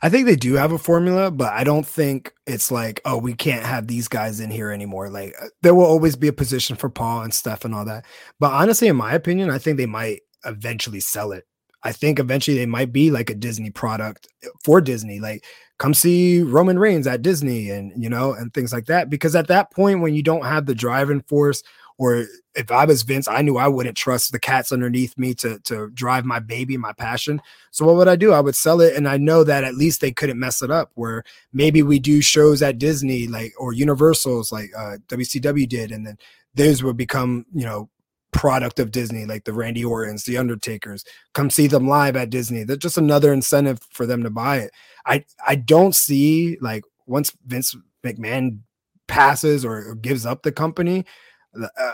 I think they do have a formula, but I don't think it's like, oh, we can't have these guys in here anymore. Like uh, there will always be a position for Paul and Steph and all that. But honestly, in my opinion, I think they might eventually sell it. I think eventually they might be like a Disney product uh, for Disney. Like come see Roman Reigns at Disney and you know, and things like that. Because at that point, when you don't have the driving force or if I was Vince, I knew I wouldn't trust the cats underneath me to to drive my baby, my passion. So what would I do? I would sell it, and I know that at least they couldn't mess it up. Where maybe we do shows at Disney, like or Universals, like uh, WCW did, and then those would become you know product of Disney, like the Randy Ortons, the Undertakers. Come see them live at Disney. That's just another incentive for them to buy it. I I don't see like once Vince McMahon passes or gives up the company uh,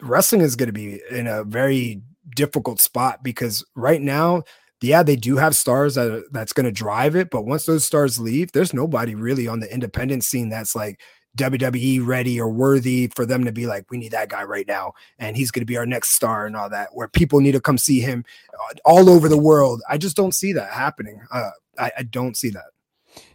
wrestling is going to be in a very difficult spot because right now, yeah, they do have stars that that's going to drive it, but once those stars leave, there's nobody really on the independent scene that's like WWE ready or worthy for them to be like, we need that guy right now, and he's going to be our next star and all that. Where people need to come see him uh, all over the world. I just don't see that happening. Uh, I, I don't see that.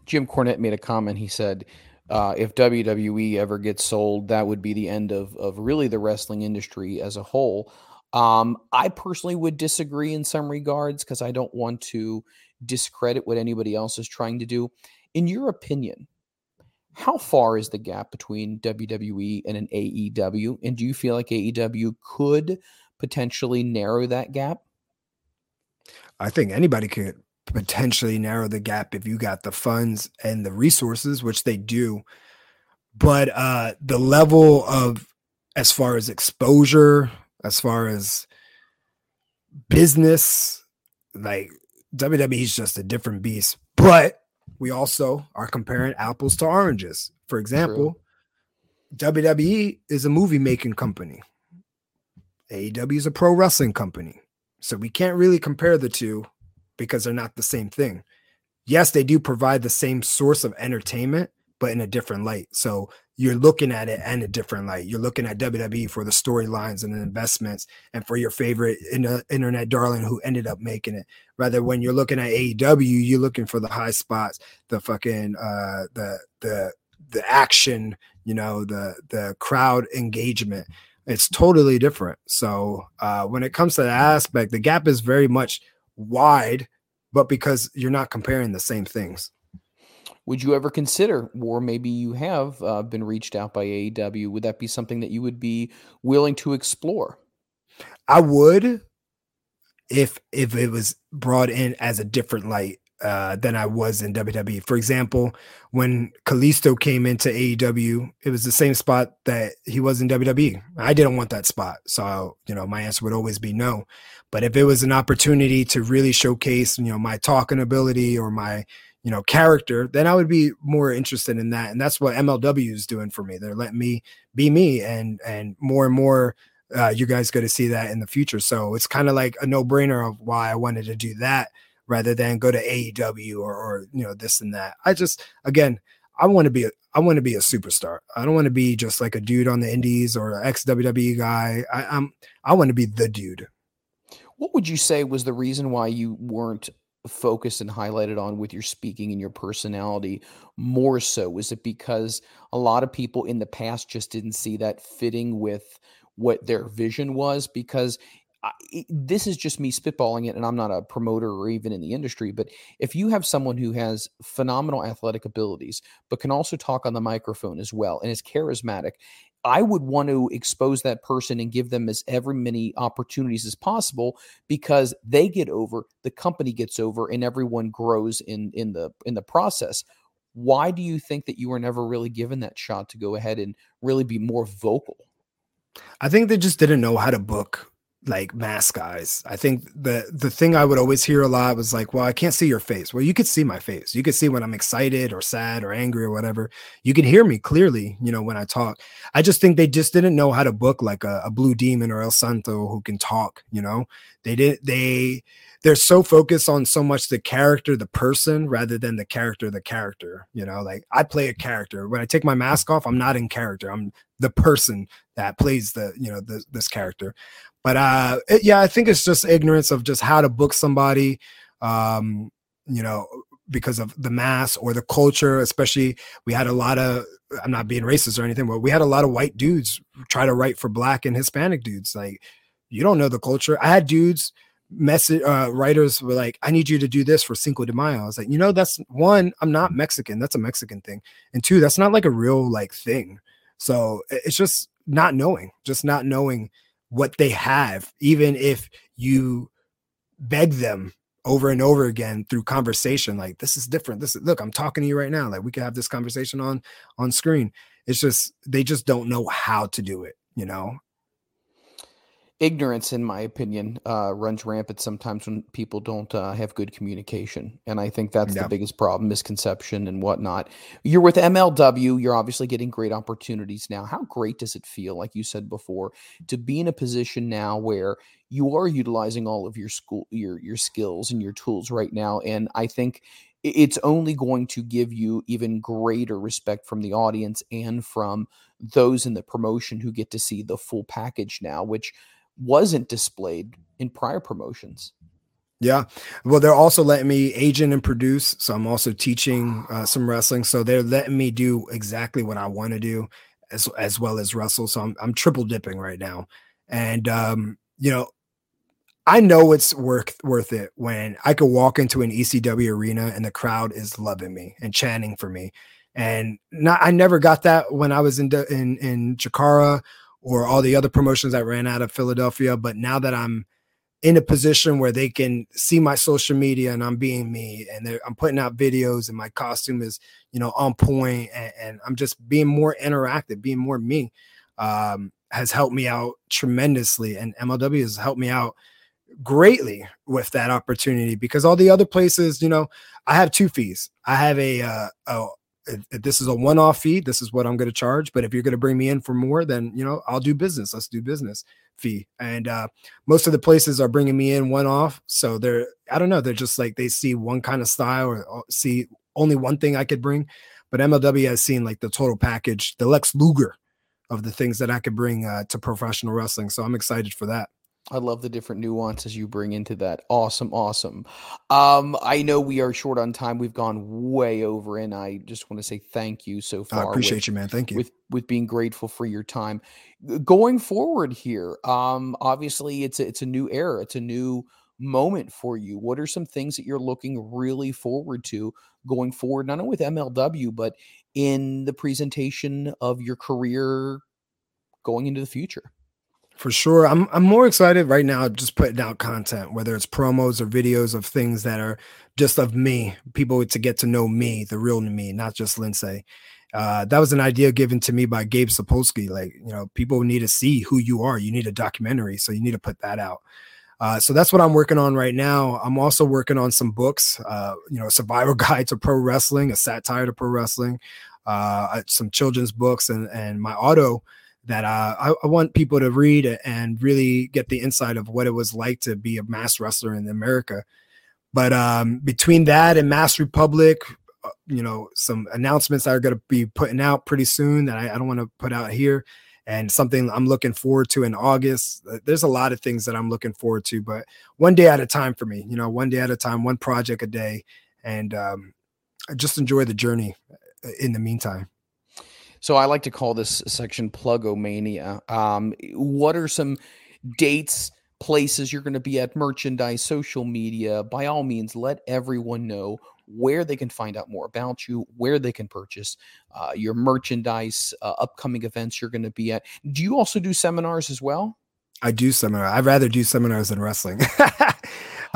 Jim Cornette made a comment. He said, uh, if WWE ever gets sold, that would be the end of of really the wrestling industry as a whole. Um, I personally would disagree in some regards because I don't want to discredit what anybody else is trying to do. In your opinion, how far is the gap between WWE and an AEW? And do you feel like AEW could potentially narrow that gap?
I think anybody could potentially narrow the gap if you got the funds and the resources, which they do. But uh the level of as far as exposure, as far as business, like WWE is just a different beast. But we also are comparing apples to oranges. For example, True. WWE is a movie making company. AEW is a pro wrestling company. So we can't really compare the two because they're not the same thing. Yes, they do provide the same source of entertainment, but in a different light. So you're looking at it in a different light. You're looking at WWE for the storylines and the investments and for your favorite in- internet darling who ended up making it. Rather, when you're looking at AEW, you're looking for the high spots, the fucking uh the the the action, you know, the the crowd engagement. It's totally different. So uh when it comes to that aspect, the gap is very much wide, but because you're not comparing the same things
would you ever consider, or maybe you have uh, been reached out by AEW? Would that be something that you would be willing to explore?
I would, if if it was brought in as a different light uh, than I was in WWE. For example, when Kalisto came into AEW, it was the same spot that he was in WWE. I didn't want that spot, so you know my answer would always be no. But if it was an opportunity to really showcase, you know, my talking ability or my you know character then i would be more interested in that and that's what mlw is doing for me they're letting me be me and and more and more uh, you guys going to see that in the future so it's kind of like a no-brainer of why i wanted to do that rather than go to aew or, or you know this and that i just again i want to be a, I want to be a superstar. I don't want to be just like a dude on the indies or ex WWE guy. I, I'm I want to be the dude.
What would you say was the reason why you weren't focused and highlighted on with your speaking and your personality more so? Was it because a lot of people in the past just didn't see that fitting with what their vision was? Because I, this is just me spitballing it, and I'm not a promoter or even in the industry. But if you have someone who has phenomenal athletic abilities, but can also talk on the microphone as well, and is charismatic, I would want to expose that person and give them as every many opportunities as possible because they get over, the company gets over, and everyone grows in in the in the process. Why do you think that you were never really given that shot to go ahead and really be more vocal?
I think they just didn't know how to book like mask guys. I think the the thing I would always hear a lot was like, "Well, I can't see your face." Well, you could see my face. You could see when I'm excited or sad or angry or whatever. You can hear me clearly, you know, when I talk. I just think they just didn't know how to book like a, a Blue Demon or El Santo who can talk. You know, they didn't. They they're so focused on so much the character, the person, rather than the character, the character. You know, like I play a character. When I take my mask off, I'm not in character. I'm the person that plays the you know the, this character but uh, it, yeah, I think it's just ignorance of just how to book somebody, um, you know, because of the mass or the culture. Especially, we had a lot of. I'm not being racist or anything, but we had a lot of white dudes try to write for black and Hispanic dudes. Like, you don't know the culture. I had dudes message uh, writers were like, I need you to do this for Cinco de Mayo. I was like, you know, that's one, I'm not Mexican. That's a Mexican thing. And two, that's not like a real like thing. So it's just not knowing, just not knowing what they have, even if you beg them over and over again through conversation like this is different. This is look i'm talking to you right now. Like we could have this conversation on on screen. It's just they just don't know how to do it you know
ignorance, in my opinion, uh, runs rampant sometimes when people don't uh, have good communication, and I think that's yeah. the biggest problem: misconception and whatnot. You're with MLW. You're obviously getting great opportunities now. How great does it feel, like you said before, to be in a position now where you are utilizing all of your school, your your skills and your tools right now? And I think it's only going to give you even greater respect from the audience and from those in the promotion who get to see the full package now, which wasn't displayed in prior promotions.
Yeah. Well, they're also letting me agent and produce. So I'm also teaching uh, some wrestling. So they're letting me do exactly what I want to do as, as well as wrestle. So I'm, I'm triple dipping right now. And, um, you know, I know it's worth worth it when I could walk into an ECW arena and the crowd is loving me and chanting for me. And not, I never got that when I was in in in Chikara or all the other promotions I ran out of Philadelphia. But now that I'm in a position where they can see my social media and I'm being me and I'm putting out videos and my costume is, you know, on point and, and I'm just being more interactive, being more me, um, has helped me out tremendously. And MLW has helped me out greatly with that opportunity because all the other places, you know, I have two fees. I have a, uh, a this is a one-off fee, this is what I'm going to charge. But if you're going to bring me in for more, then you know I'll do business. Let's do business fee. And uh, most of the places are bringing me in one-off, so they're I don't know. They're just like they see one kind of style or see only one thing I could bring. but MLW has seen like the total package, the Lex Luger of the things that I could bring uh, to professional wrestling. So I'm excited for that.
I love the different nuances you bring into that. Awesome, awesome. Um, I know we are short on time. We've gone way over, and I just want to say thank you so far.
I appreciate
with,
you, man. Thank you.
With with being grateful for your time. Going forward here, um, obviously it's a, it's a new era. It's a new moment for you. What are some things that you're looking really forward to going forward, not only with MLW, but in the presentation of your career going into the future?
For sure. I'm I'm more excited right now just putting out content, whether it's promos or videos of things that are just of me, people to get to know me, the real me, not just Lince. Uh, that was an idea given to me by Gabe Sapolsky. Like, you know, people need to see who you are. You need a documentary, so you need to put that out. Uh, so that's what I'm working on right now. I'm also working on some books, uh, you know, survival guide to pro wrestling, a satire to pro wrestling, uh, some children's books, and and my auto that uh, I, I, want people to read and really get the insight of what it was like to be a mass wrestler in America. But um, between that and Mass Republic, uh, you know, some announcements that are going to be putting out pretty soon that I, I don't want to put out here, and something I'm looking forward to in August. Uh, there's a lot of things that I'm looking forward to, but one day at a time for me. You know, one day at a time, one project a day, and um, I just enjoy the journey uh, in the meantime.
So I like to call this section Plugomania. Um, what are some dates, places you're going to be at, merchandise, social media? By all means, let everyone know where they can find out more about you, where they can purchase uh, your merchandise, uh, upcoming events you're going to be at. Do you also do seminars as well?
I do seminar. I'd rather do seminars than wrestling.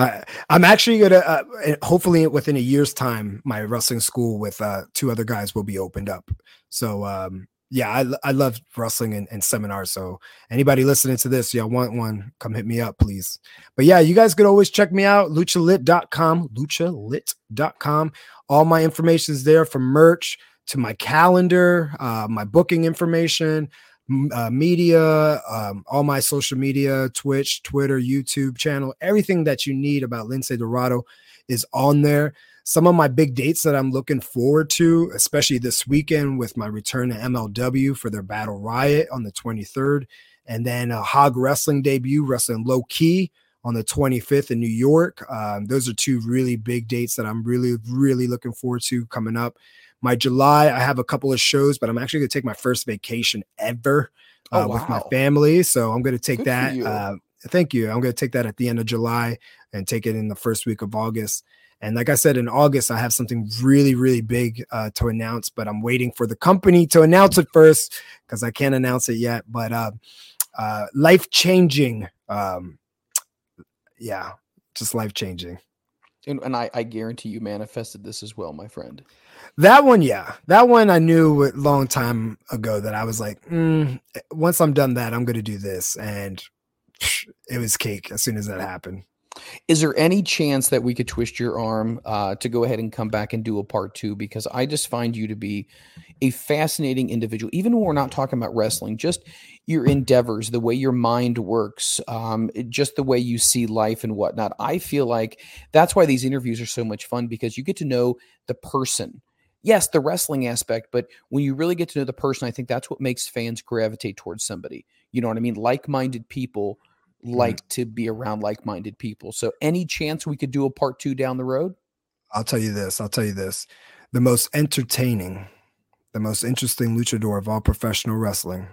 I, am actually gonna, uh, hopefully, within a year's time, my wrestling school with uh, two other guys will be opened up. So, um, yeah, I, I love wrestling and, and, seminars. So, anybody listening to this, y'all want one, come hit me up, please. But yeah, you guys could always check me out, luchalit.com, luchalit.com. All my information is there from merch to my calendar, uh, my booking information uh, media, um, all my social media, Twitch, Twitter, YouTube channel, everything that you need about Lince Dorado is on there. Some of my big dates that I'm looking forward to, especially this weekend with my return to MLW for their Battle Riot on the 23rd, and then a Hog Wrestling debut, Wrestling Low Key on the 25th in New York. Um, those are two really big dates that I'm really, really looking forward to coming up. My July, I have a couple of shows, but I'm actually going to take my first vacation ever uh, oh, wow. with my family. So I'm going to take Good that. Uh, thank you. I'm going to take that at the end of July and take it in the first week of August. And like I said, in August, I have something really, really big uh, to announce, but I'm waiting for the company to announce it first because I can't announce it yet. But uh, uh, life changing. Um, yeah, just life changing.
And, and I, I guarantee you manifested this as well, my friend.
That one, yeah, that one I knew a long time ago that I was like, mm, once I'm done that, I'm going to do this, and it was cake as soon as that happened.
Is there any chance that we could twist your arm uh, to go ahead and come back and do a part two? Because I just find you to be a fascinating individual, even when we're not talking about wrestling, just your endeavors, the way your mind works, um, just the way you see life and whatnot. I feel like that's why these interviews are so much fun because you get to know the person yes, the wrestling aspect, but when you really get to know the person, I think that's what makes fans gravitate towards somebody. You know what I mean? Like minded people mm-hmm. like mm-hmm. to be around like minded people. So, any chance we could do a part two down the road?
I'll tell you this. I'll tell you this. The most entertaining, the most interesting luchador of all professional wrestling,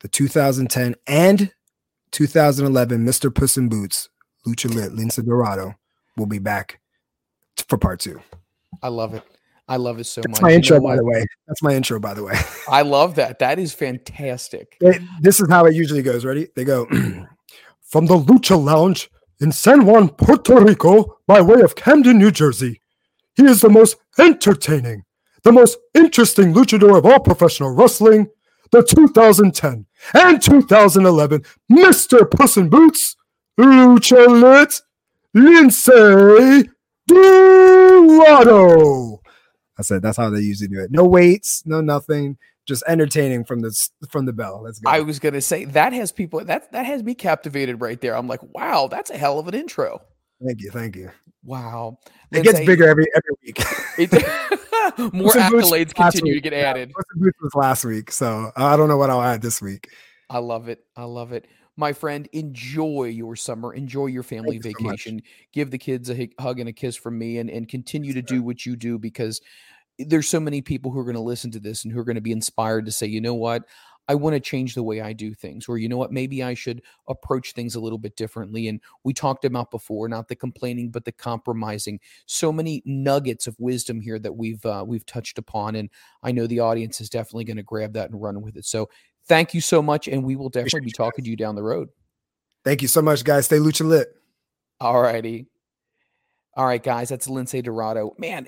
the 2010 and 2011 Mr. Puss in Boots, Lucha Lit, Lince Dorado, will be back for part two.
I love it. I love it so
That's
much.
my intro, you know by the way. That's my intro, by the way.
I love that. That is fantastic.
this is how it usually goes. Ready? They go from the Lucha Lounge in San Juan, Puerto Rico, by way of Camden, New Jersey. He is the most entertaining, the most interesting luchador of all professional wrestling, the 2010 and 2011 Mr. Puss in Boots, Lucha Lit, Lince Dorado. I said that's how they usually do it. No weights, no nothing, just entertaining from the from the bell. Let's go.
I was gonna say that has people that that has me captivated right there. I'm like, wow, that's a hell of an intro.
Thank you, thank you.
Wow,
it gets bigger every every week.
More accolades continue to get added.
Puss in Boots was last week, so uh, I don't know what I'll add this week.
I love it. I love it. My friend, enjoy your summer. Enjoy your family
so
vacation. Give the kids a hug and a kiss from me and, and continue to do what you do because there's so many people who are going to listen to this and who are going to be inspired to say, you know what? I want to change the way I do things, or you know what, maybe I should approach things a little bit differently. And we talked about before, not the complaining, but the compromising. So many nuggets of wisdom here that we've uh, we've touched upon, and I know the audience is definitely going to grab that and run with it. So thank you so much, and we will definitely be talking to you down the road.
Thank you so much, guys. Stay lucha lit.
All righty. All right, guys, that's Lince Dorado. Man,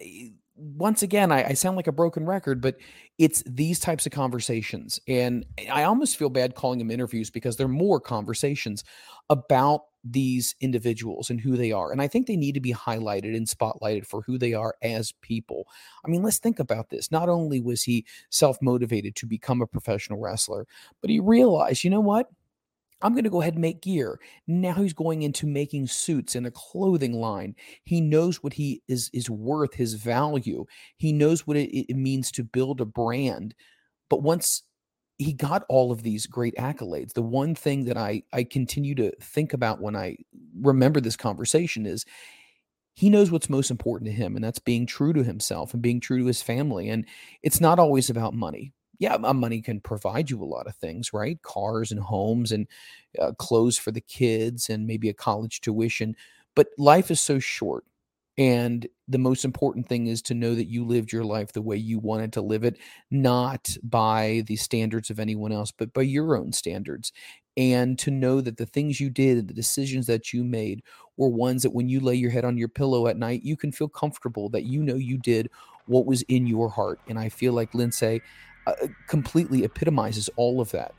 once again, I, I sound like a broken record, but it's these types of conversations. And I almost feel bad calling them interviews because they're more conversations about these individuals and who they are. And I think they need to be highlighted and spotlighted for who they are as people. I mean, let's think about this. Not only was he self motivated to become a professional wrestler, but he realized, you know what? I'm going to go ahead and make gear. Now he's going into making suits in a clothing line. He knows what he is is worth, his value. He knows what it, it means to build a brand. But once he got all of these great accolades, the one thing that I I continue to think about when I remember this conversation is he knows what's most important to him and that's being true to himself and being true to his family and it's not always about money yeah, money can provide you a lot of things, right? Cars and homes and uh, clothes for the kids and maybe a college tuition. But life is so short. And the most important thing is to know that you lived your life the way you wanted to live it, not by the standards of anyone else, but by your own standards. And to know that the things you did, the decisions that you made, were ones that when you lay your head on your pillow at night, you can feel comfortable that you know you did what was in your heart. And I feel like Lince uh, completely epitomizes all of that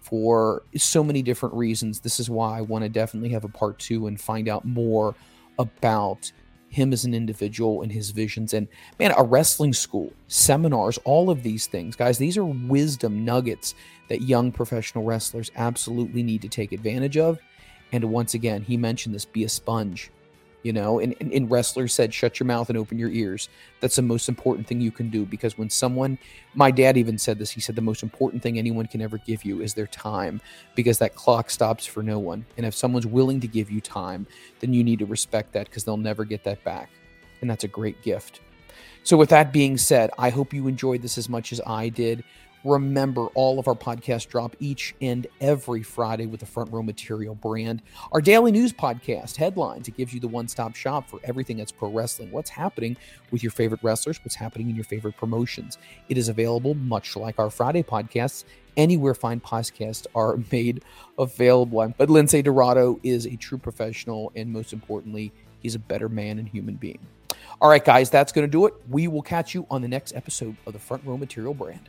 for so many different reasons. This is why I want to definitely have a part two and find out more about him as an individual and his visions. And man, a wrestling school, seminars, all of these things, guys, these are wisdom nuggets that young professional wrestlers absolutely need to take advantage of. And once again, he mentioned this be a sponge you know and, and, and wrestlers said shut your mouth and open your ears. That's the most important thing you can do because when someone my dad even said this he said the most important thing anyone can ever give you is their time because that clock stops for no one. And if someone's willing to give you time then you need to respect that because they'll never get that back. And that's a great gift. So with that being said i hope you enjoyed this as much as i did Remember, all of our podcasts drop each and every Friday with the Front Row Material brand. Our daily news podcast, Headlines, it gives you the one stop shop for everything that's pro wrestling. What's happening with your favorite wrestlers? What's happening in your favorite promotions? It is available, much like our Friday podcasts, anywhere fine podcasts are made available. But Lince Dorado is a true professional, and most importantly, he's a better man and human being. All right, guys, that's going to do it. We will catch you on the next episode of the Front Row Material brand.